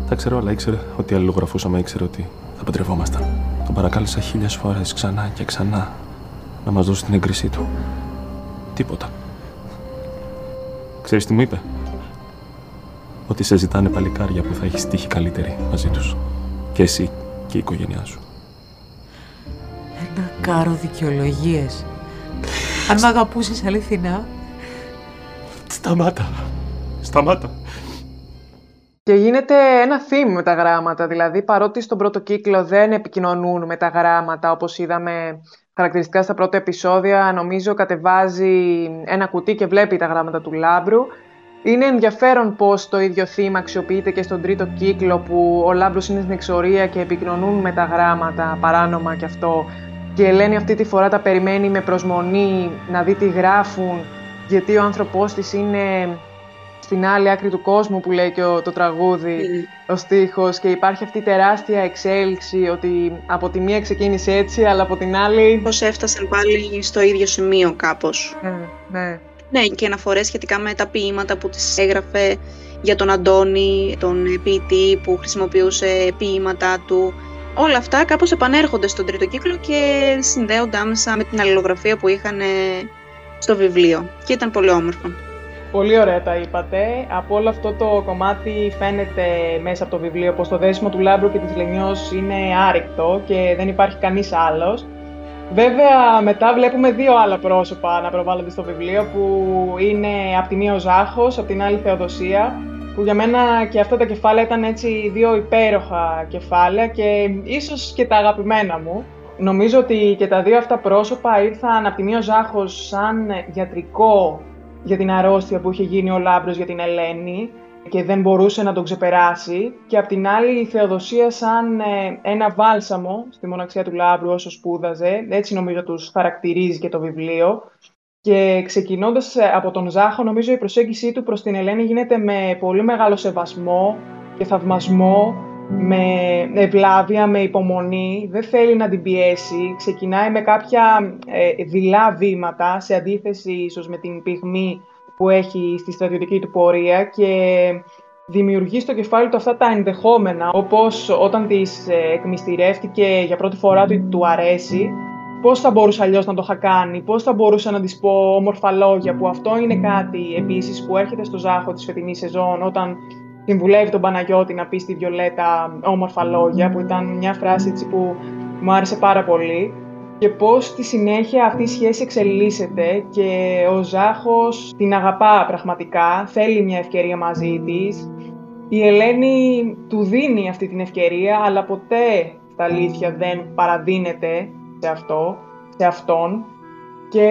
Τα ξέρω όλα. Ήξερε ότι αλληλογραφούσαμε, ήξερε ότι θα παντρευόμασταν. Τον παρακάλεσα χίλιες φορές ξανά και ξανά να μας δώσει την έγκρισή του. Τίποτα. Ξέρεις τι μου είπε; Ότι σε ζητάνε παλικάρια που θα έχεις τύχη καλύτερη μαζί τους. Και εσύ και η οικογένειά σου. Ένα κάρο δικαιολογίες. Αν με αγαπούσες αληθινά... Σταμάτα. Σταμάτα. Και γίνεται ένα theme με τα γράμματα, δηλαδή παρότι στον πρώτο κύκλο δεν επικοινωνούν με τα γράμματα, όπως είδαμε χαρακτηριστικά στα πρώτα επεισόδια, νομίζω κατεβάζει ένα κουτί και βλέπει τα γράμματα του Λάμπρου. Είναι ενδιαφέρον πως το ίδιο θύμα αξιοποιείται και στον τρίτο κύκλο που ο Λάμπρος είναι στην εξορία και επικοινωνούν με τα γράμματα, παράνομα και αυτό. Και η Ελένη αυτή τη φορά τα περιμένει με προσμονή να δει τι γράφουν, γιατί ο άνθρωπός της είναι στην άλλη άκρη του κόσμου που λέει και το τραγούδι, ο στίχος και υπάρχει αυτή η τεράστια εξέλιξη ότι από τη μία ξεκίνησε έτσι αλλά από την άλλη... Πώς έφτασαν πάλι στο ίδιο σημείο κάπως. Ναι, ναι. Ναι, και αναφορές σχετικά με τα ποίηματα που τις έγραφε για τον Αντώνη, τον ποιητή που χρησιμοποιούσε ποίηματά του. Όλα αυτά κάπως επανέρχονται στον τρίτο κύκλο και συνδέονται άμεσα με την αλληλογραφία που είχαν στο βιβλίο. Και ήταν πολύ όμορφο. Πολύ ωραία τα είπατε. Από όλο αυτό το κομμάτι φαίνεται μέσα από το βιβλίο πως το δέσιμο του Λάμπρου και της Λενιός είναι άρρηκτο και δεν υπάρχει κανείς άλλος. Βέβαια, μετά βλέπουμε δύο άλλα πρόσωπα να προβάλλονται στο βιβλίο που είναι από τη μία ο Ζάχος, από την άλλη Θεοδοσία που για μένα και αυτά τα κεφάλαια ήταν έτσι δύο υπέροχα κεφάλαια και ίσως και τα αγαπημένα μου. Νομίζω ότι και τα δύο αυτά πρόσωπα ήρθαν από τη μία ο Ζάχος σαν γιατρικό για την αρρώστια που είχε γίνει ο Λάμπρος για την Ελένη και δεν μπορούσε να τον ξεπεράσει. Και απ' την άλλη η Θεοδοσία σαν ε, ένα βάλσαμο στη μοναξιά του Λάμπρου όσο σπούδαζε, έτσι νομίζω τους χαρακτηρίζει και το βιβλίο. Και ξεκινώντας ε, από τον Ζάχο νομίζω η προσέγγιση του προς την Ελένη γίνεται με πολύ μεγάλο σεβασμό και θαυμασμό με ευλάβεια, με υπομονή, δεν θέλει να την πιέσει, ξεκινάει με κάποια ε, δειλά βήματα, σε αντίθεση ίσως με την πυγμή που έχει στη στρατιωτική του πορεία και δημιουργεί στο κεφάλι του αυτά τα ενδεχόμενα, όπως όταν της ε, εκμυστηρεύτηκε για πρώτη φορά του, του αρέσει, πώς θα μπορούσα αλλιώς να το είχα κάνει, πώς θα μπορούσα να της πω όμορφα λόγια, που αυτό είναι κάτι επίσης που έρχεται στο ζάχο της φετινής σεζόν, όταν συμβουλεύει τον Παναγιώτη να πει στη Βιολέτα όμορφα λόγια, που ήταν μια φράση έτσι που μου άρεσε πάρα πολύ και πώς στη συνέχεια αυτή η σχέση εξελίσσεται και ο Ζάχος την αγαπά πραγματικά, θέλει μια ευκαιρία μαζί της. Η Ελένη του δίνει αυτή την ευκαιρία, αλλά ποτέ στα αλήθεια δεν παραδίνεται σε αυτό, σε αυτόν και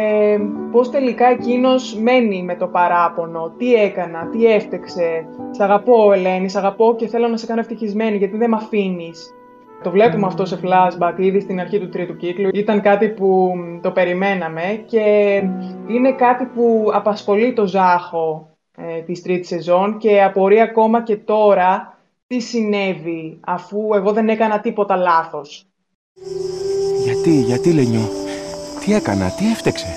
πώς τελικά εκείνος μένει με το παράπονο, τι έκανα, τι έφτεξε, σ' αγαπώ Ελένη, σ' αγαπώ και θέλω να σε κάνω ευτυχισμένη γιατί δεν με αφήνεις. Το βλέπουμε αυτό σε flashback ήδη στην αρχή του τρίτου κύκλου. Ήταν κάτι που το περιμέναμε και είναι κάτι που απασχολεί το Ζάχο ε, της τρίτης σεζόν και απορεί ακόμα και τώρα τι συνέβη αφού εγώ δεν έκανα τίποτα λάθος. Γιατί, γιατί Λενιό, τι έκανα, τι έφτεξε.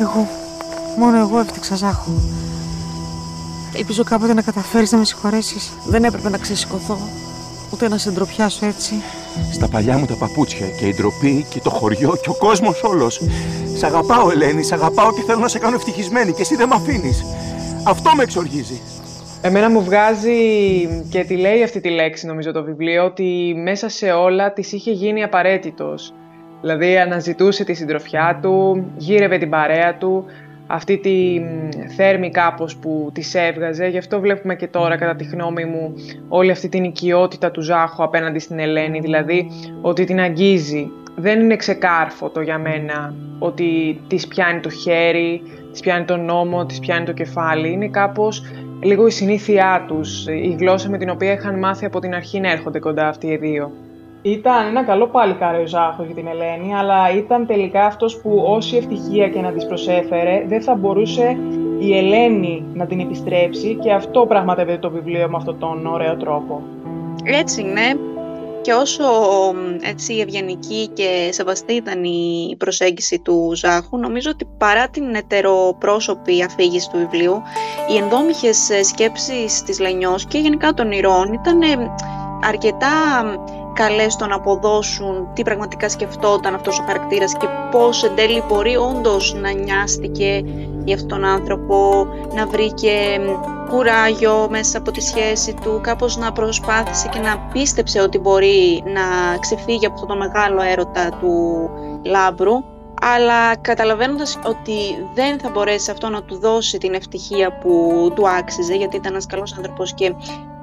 Εγώ, μόνο εγώ έφτιαξα Ζάχο. Ελπίζω κάποτε να καταφέρεις να με συγχωρέσεις. Δεν έπρεπε να ξεσηκωθώ, ούτε να σε ντροπιάσω έτσι. Στα παλιά μου τα παπούτσια και η ντροπή και το χωριό και ο κόσμος όλος. Σ' αγαπάω Ελένη, σ' αγαπάω και θέλω να σε κάνω ευτυχισμένη και εσύ δεν με αφήνεις. Αυτό με εξοργίζει. Εμένα μου βγάζει και τη λέει αυτή τη λέξη νομίζω το βιβλίο ότι μέσα σε όλα της είχε γίνει απαραίτητος. Δηλαδή αναζητούσε τη συντροφιά του, γύρευε την παρέα του, αυτή τη θέρμη κάπως που της έβγαζε. Γι' αυτό βλέπουμε και τώρα κατά τη γνώμη μου όλη αυτή την οικειότητα του Ζάχου απέναντι στην Ελένη, δηλαδή ότι την αγγίζει. Δεν είναι ξεκάρφωτο για μένα ότι της πιάνει το χέρι, της πιάνει τον νόμο, της πιάνει το κεφάλι. Είναι κάπως λίγο η συνήθειά τους, η γλώσσα με την οποία είχαν μάθει από την αρχή να έρχονται κοντά αυτοί οι δύο. Ήταν ένα καλό παλικάρι ο Ζάχος για την Ελένη, αλλά ήταν τελικά αυτός που όση ευτυχία και να της προσέφερε, δεν θα μπορούσε η Ελένη να την επιστρέψει και αυτό πραγματεύεται το βιβλίο με αυτόν τον ωραίο τρόπο. Έτσι είναι. Και όσο έτσι ευγενική και σεβαστή ήταν η προσέγγιση του Ζάχου, νομίζω ότι παρά την ετεροπρόσωπη αφήγηση του βιβλίου, οι ενδόμηχες σκέψεις της Λενιός και γενικά των ηρώων ήταν αρκετά καλές στο να αποδώσουν τι πραγματικά σκεφτόταν αυτός ο χαρακτήρας και πώς εν τέλει μπορεί όντως να νοιάστηκε για αυτόν τον άνθρωπο, να βρήκε κουράγιο μέσα από τη σχέση του, κάπως να προσπάθησε και να πίστεψε ότι μπορεί να ξεφύγει από αυτό το μεγάλο έρωτα του Λάμπρου. Αλλά καταλαβαίνοντας ότι δεν θα μπορέσει αυτό να του δώσει την ευτυχία που του άξιζε γιατί ήταν ένας καλός άνθρωπος και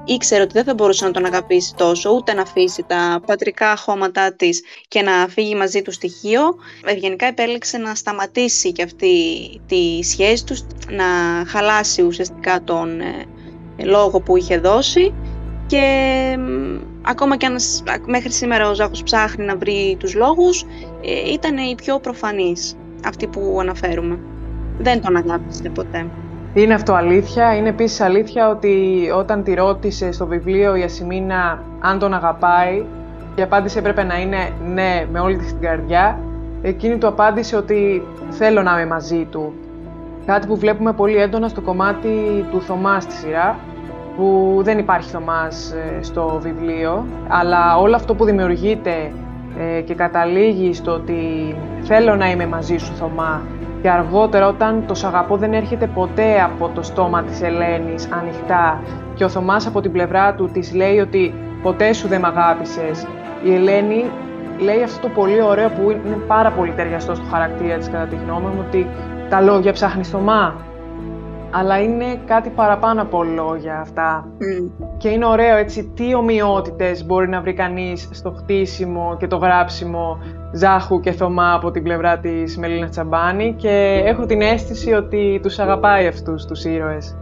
ήξερε ότι δεν θα μπορούσε να τον αγαπήσει τόσο, ούτε να αφήσει τα πατρικά χώματά της και να φύγει μαζί του στοιχείο. Ευγενικά επέλεξε να σταματήσει και αυτή τη σχέση τους, να χαλάσει ουσιαστικά τον ε, λόγο που είχε δώσει και ακόμα και αν μέχρι σήμερα ο Ζάχος ψάχνει να βρει τους λόγους, ε, ήταν οι πιο προφανείς αυτοί που αναφέρουμε. Δεν τον αγάπησε ποτέ. Είναι αυτό αλήθεια. Είναι επίσης αλήθεια ότι όταν τη ρώτησε στο βιβλίο η Ασημίνα αν τον αγαπάει, η απάντηση έπρεπε να είναι ναι με όλη της την καρδιά. Εκείνη του απάντησε ότι θέλω να είμαι μαζί του. Κάτι που βλέπουμε πολύ έντονα στο κομμάτι του Θωμάς στη σειρά, που δεν υπάρχει Θωμάς ε, στο βιβλίο, αλλά όλο αυτό που δημιουργείται ε, και καταλήγει στο ότι θέλω να είμαι μαζί σου Θωμά και αργότερα όταν το «σ' αγαπώ» δεν έρχεται ποτέ από το στόμα της Ελένης ανοιχτά και ο Θωμάς από την πλευρά του της λέει ότι «ποτέ σου δεν μ' αγάπησες». Η Ελένη λέει αυτό το πολύ ωραίο που είναι πάρα πολύ ταιριαστό στο χαρακτήρα της κατά τη γνώμη μου ότι τα λόγια ψάχνει Θωμά αλλά είναι κάτι παραπάνω από λόγια αυτά. Και είναι ωραίο έτσι τι ομοιότητες μπορεί να βρει κανείς στο χτίσιμο και το γράψιμο Ζάχου και Θωμά από την πλευρά της Μελίνα Τσαμπάνη και έχω την αίσθηση ότι τους αγαπάει αυτούς τους ήρωες.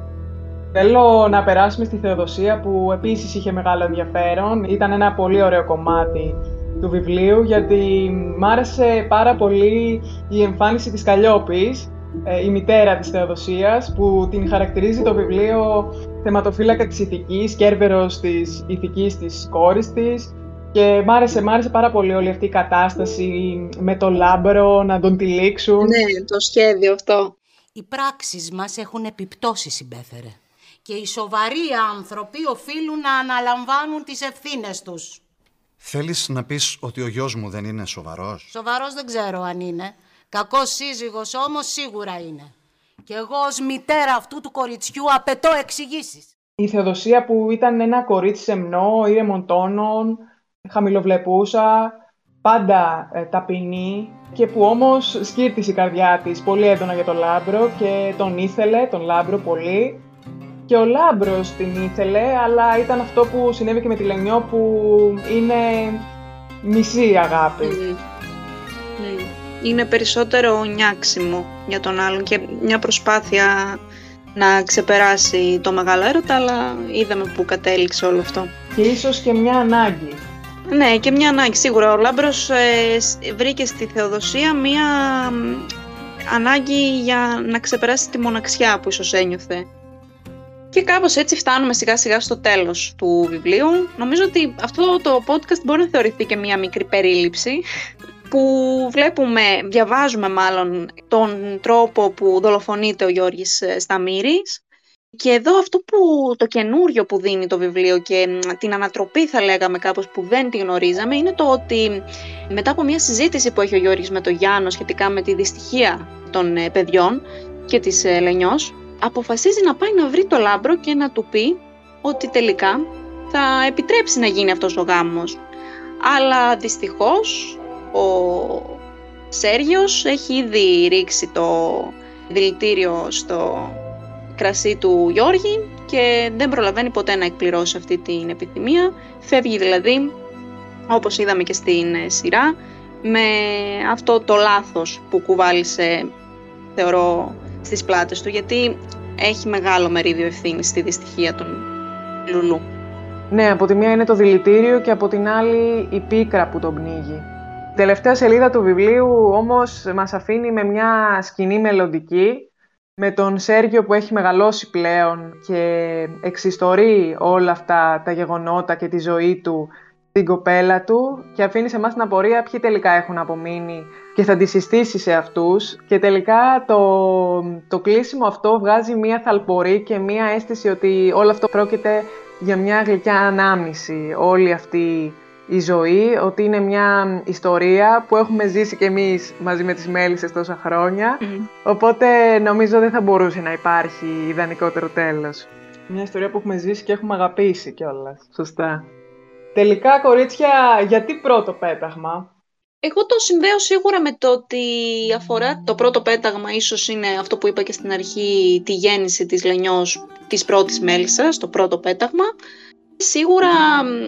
Θέλω να περάσουμε στη Θεοδοσία που επίσης είχε μεγάλο ενδιαφέρον. Ήταν ένα πολύ ωραίο κομμάτι του βιβλίου γιατί μ' άρεσε πάρα πολύ η εμφάνιση της Καλλιόπης ε, η μητέρα της Θεοδοσίας που την χαρακτηρίζει το βιβλίο θεματοφύλακα της ηθικής, κέρβερος της ηθικής της κόρης της και μ' άρεσε, μ άρεσε πάρα πολύ όλη αυτή η κατάσταση με το λάμπρο να τον τυλίξουν. Ναι, το σχέδιο αυτό. Οι πράξεις μας έχουν επιπτώσεις συμπέθερε και οι σοβαροί άνθρωποι οφείλουν να αναλαμβάνουν τις ευθύνες τους. Θέλεις να πεις ότι ο γιος μου δεν είναι σοβαρός; Σοβαρός δεν ξέρω αν είναι. Κακός σύζυγος όμως σίγουρα είναι. Και εγώ ως μητέρα αυτού του κοριτσιού απαιτώ εξηγήσεις. Η Θεοδοσία που ήταν ένα κορίτσι σεμνό, ήρεμων τόνων, χαμηλοβλεπούσα, πάντα ε, ταπεινή και που όμως σκύρτησε η καρδιά της πολύ έντονα για τον Λάμπρο και τον ήθελε, τον Λάμπρο πολύ. Και ο Λάμπρος την ήθελε, αλλά ήταν αυτό που συνέβη και με τη Λενιό που είναι μισή αγάπη είναι περισσότερο νιάξιμο για τον άλλον και μια προσπάθεια να ξεπεράσει το μεγάλο έρωτα, αλλά είδαμε που κατέληξε όλο αυτό. Και ίσως και μια ανάγκη. Ναι, και μια ανάγκη. Σίγουρα ο Λάμπρος ε, βρήκε στη Θεοδοσία μια ανάγκη για να ξεπεράσει τη μοναξιά που ίσως ένιωθε. Και κάπως έτσι φτάνουμε σιγά σιγά στο τέλος του βιβλίου. Νομίζω ότι αυτό το podcast μπορεί να θεωρηθεί και μία μικρή περίληψη που βλέπουμε, διαβάζουμε μάλλον τον τρόπο που δολοφονείται ο Γιώργης ε, Σταμύρης και εδώ αυτό που το καινούριο που δίνει το βιβλίο και την ανατροπή θα λέγαμε κάπως που δεν τη γνωρίζαμε είναι το ότι μετά από μια συζήτηση που έχει ο Γιώργης με τον Γιάννο σχετικά με τη δυστυχία των ε, παιδιών και της ε, Λενιός αποφασίζει να πάει να βρει το Λάμπρο και να του πει ότι τελικά θα επιτρέψει να γίνει αυτός ο γάμος. Αλλά δυστυχώς ο Σέργιος έχει ήδη ρίξει το δηλητήριο στο κρασί του Γιώργη και δεν προλαβαίνει ποτέ να εκπληρώσει αυτή την επιθυμία. Φεύγει δηλαδή, όπως είδαμε και στην σειρά, με αυτό το λάθος που κουβάλισε, θεωρώ, στις πλάτες του, γιατί έχει μεγάλο μερίδιο ευθύνη στη δυστυχία των Λουλού. Ναι, από τη μία είναι το δηλητήριο και από την άλλη η πίκρα που τον πνίγει. Η τελευταία σελίδα του βιβλίου όμως μας αφήνει με μια σκηνή μελλοντική με τον Σέργιο που έχει μεγαλώσει πλέον και εξιστορεί όλα αυτά τα γεγονότα και τη ζωή του την κοπέλα του και αφήνει σε εμάς την απορία ποιοι τελικά έχουν απομείνει και θα τη συστήσει σε αυτούς. Και τελικά το, το κλείσιμο αυτό βγάζει μία θαλπορή και μία αίσθηση ότι όλο αυτό πρόκειται για μια γλυκιά ανάμνηση. Όλη αυτή η ζωή, ότι είναι μια ιστορία που έχουμε ζήσει κι εμείς μαζί με τις μέλισσες τόσα χρόνια, οπότε νομίζω δεν θα μπορούσε να υπάρχει ιδανικότερο τέλος. Μια ιστορία που έχουμε ζήσει και έχουμε αγαπήσει κιόλας. Σωστά. Τελικά, κορίτσια, γιατί πρώτο πέταγμα; Εγώ το συνδέω σίγουρα με το ότι αφορά το πρώτο πέταγμα, ίσως είναι αυτό που είπα και στην αρχή, τη γέννηση της Λενιός της πρώτης μέλισσας, το πρώτο πέταγμα. Σίγουρα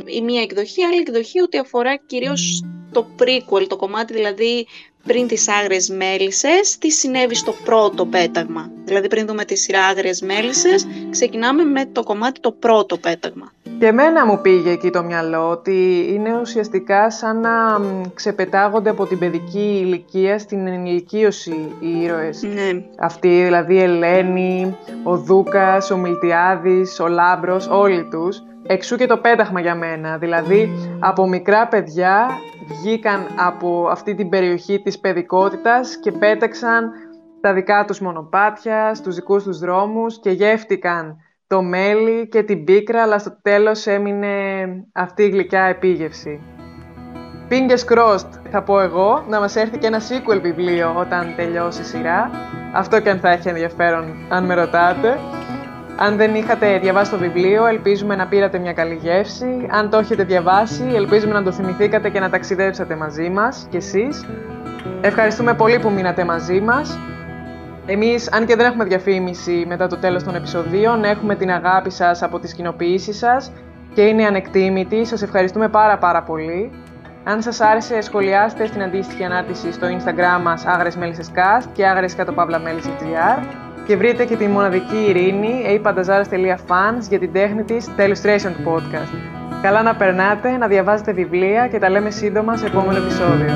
η μία εκδοχή, η άλλη εκδοχή ότι αφορά κυρίως το prequel, το κομμάτι δηλαδή πριν τις άγριες μέλισσες, τι συνέβη στο πρώτο πέταγμα. Δηλαδή πριν δούμε τη σειρά άγριες μέλισσες, ξεκινάμε με το κομμάτι το πρώτο πέταγμα. Και εμένα μου πήγε εκεί το μυαλό ότι είναι ουσιαστικά σαν να ξεπετάγονται από την παιδική ηλικία στην ενηλικίωση οι ήρωες. Ναι. Αυτοί δηλαδή η Ελένη, ο Δούκας, ο Μιλτιάδης, ο Λάμπρος, όλοι τους. Εξού και το πέταγμα για μένα, δηλαδή από μικρά παιδιά βγήκαν από αυτή την περιοχή της παιδικότητας και πέταξαν τα δικά τους μονοπάτια, στους δικούς τους δρόμους και γεύτηκαν το μέλι και την πίκρα, αλλά στο τέλος έμεινε αυτή η γλυκιά επίγευση. Fingers crossed, θα πω εγώ, να μας έρθει και ένα sequel βιβλίο όταν τελειώσει η σειρά. Αυτό και αν θα έχει ενδιαφέρον, αν με ρωτάτε. Αν δεν είχατε διαβάσει το βιβλίο, ελπίζουμε να πήρατε μια καλή γεύση. Αν το έχετε διαβάσει, ελπίζουμε να το θυμηθήκατε και να ταξιδέψατε μαζί μας, κι εσείς. Ευχαριστούμε πολύ που μείνατε μαζί μας. Εμείς, αν και δεν έχουμε διαφήμιση μετά το τέλος των επεισοδίων, έχουμε την αγάπη σας από τις κοινοποιήσεις σας και είναι ανεκτήμητη. Σας ευχαριστούμε πάρα πάρα πολύ. Αν σας άρεσε, σχολιάστε στην αντίστοιχη ανάρτηση στο Instagram μας Cast και άγρες κάτω παύλα και βρείτε και τη μοναδική ειρήνη apantazars.fans για την τέχνη της, τα illustration του podcast. Καλά να περνάτε, να διαβάζετε βιβλία και τα λέμε σύντομα σε επόμενο επεισόδιο.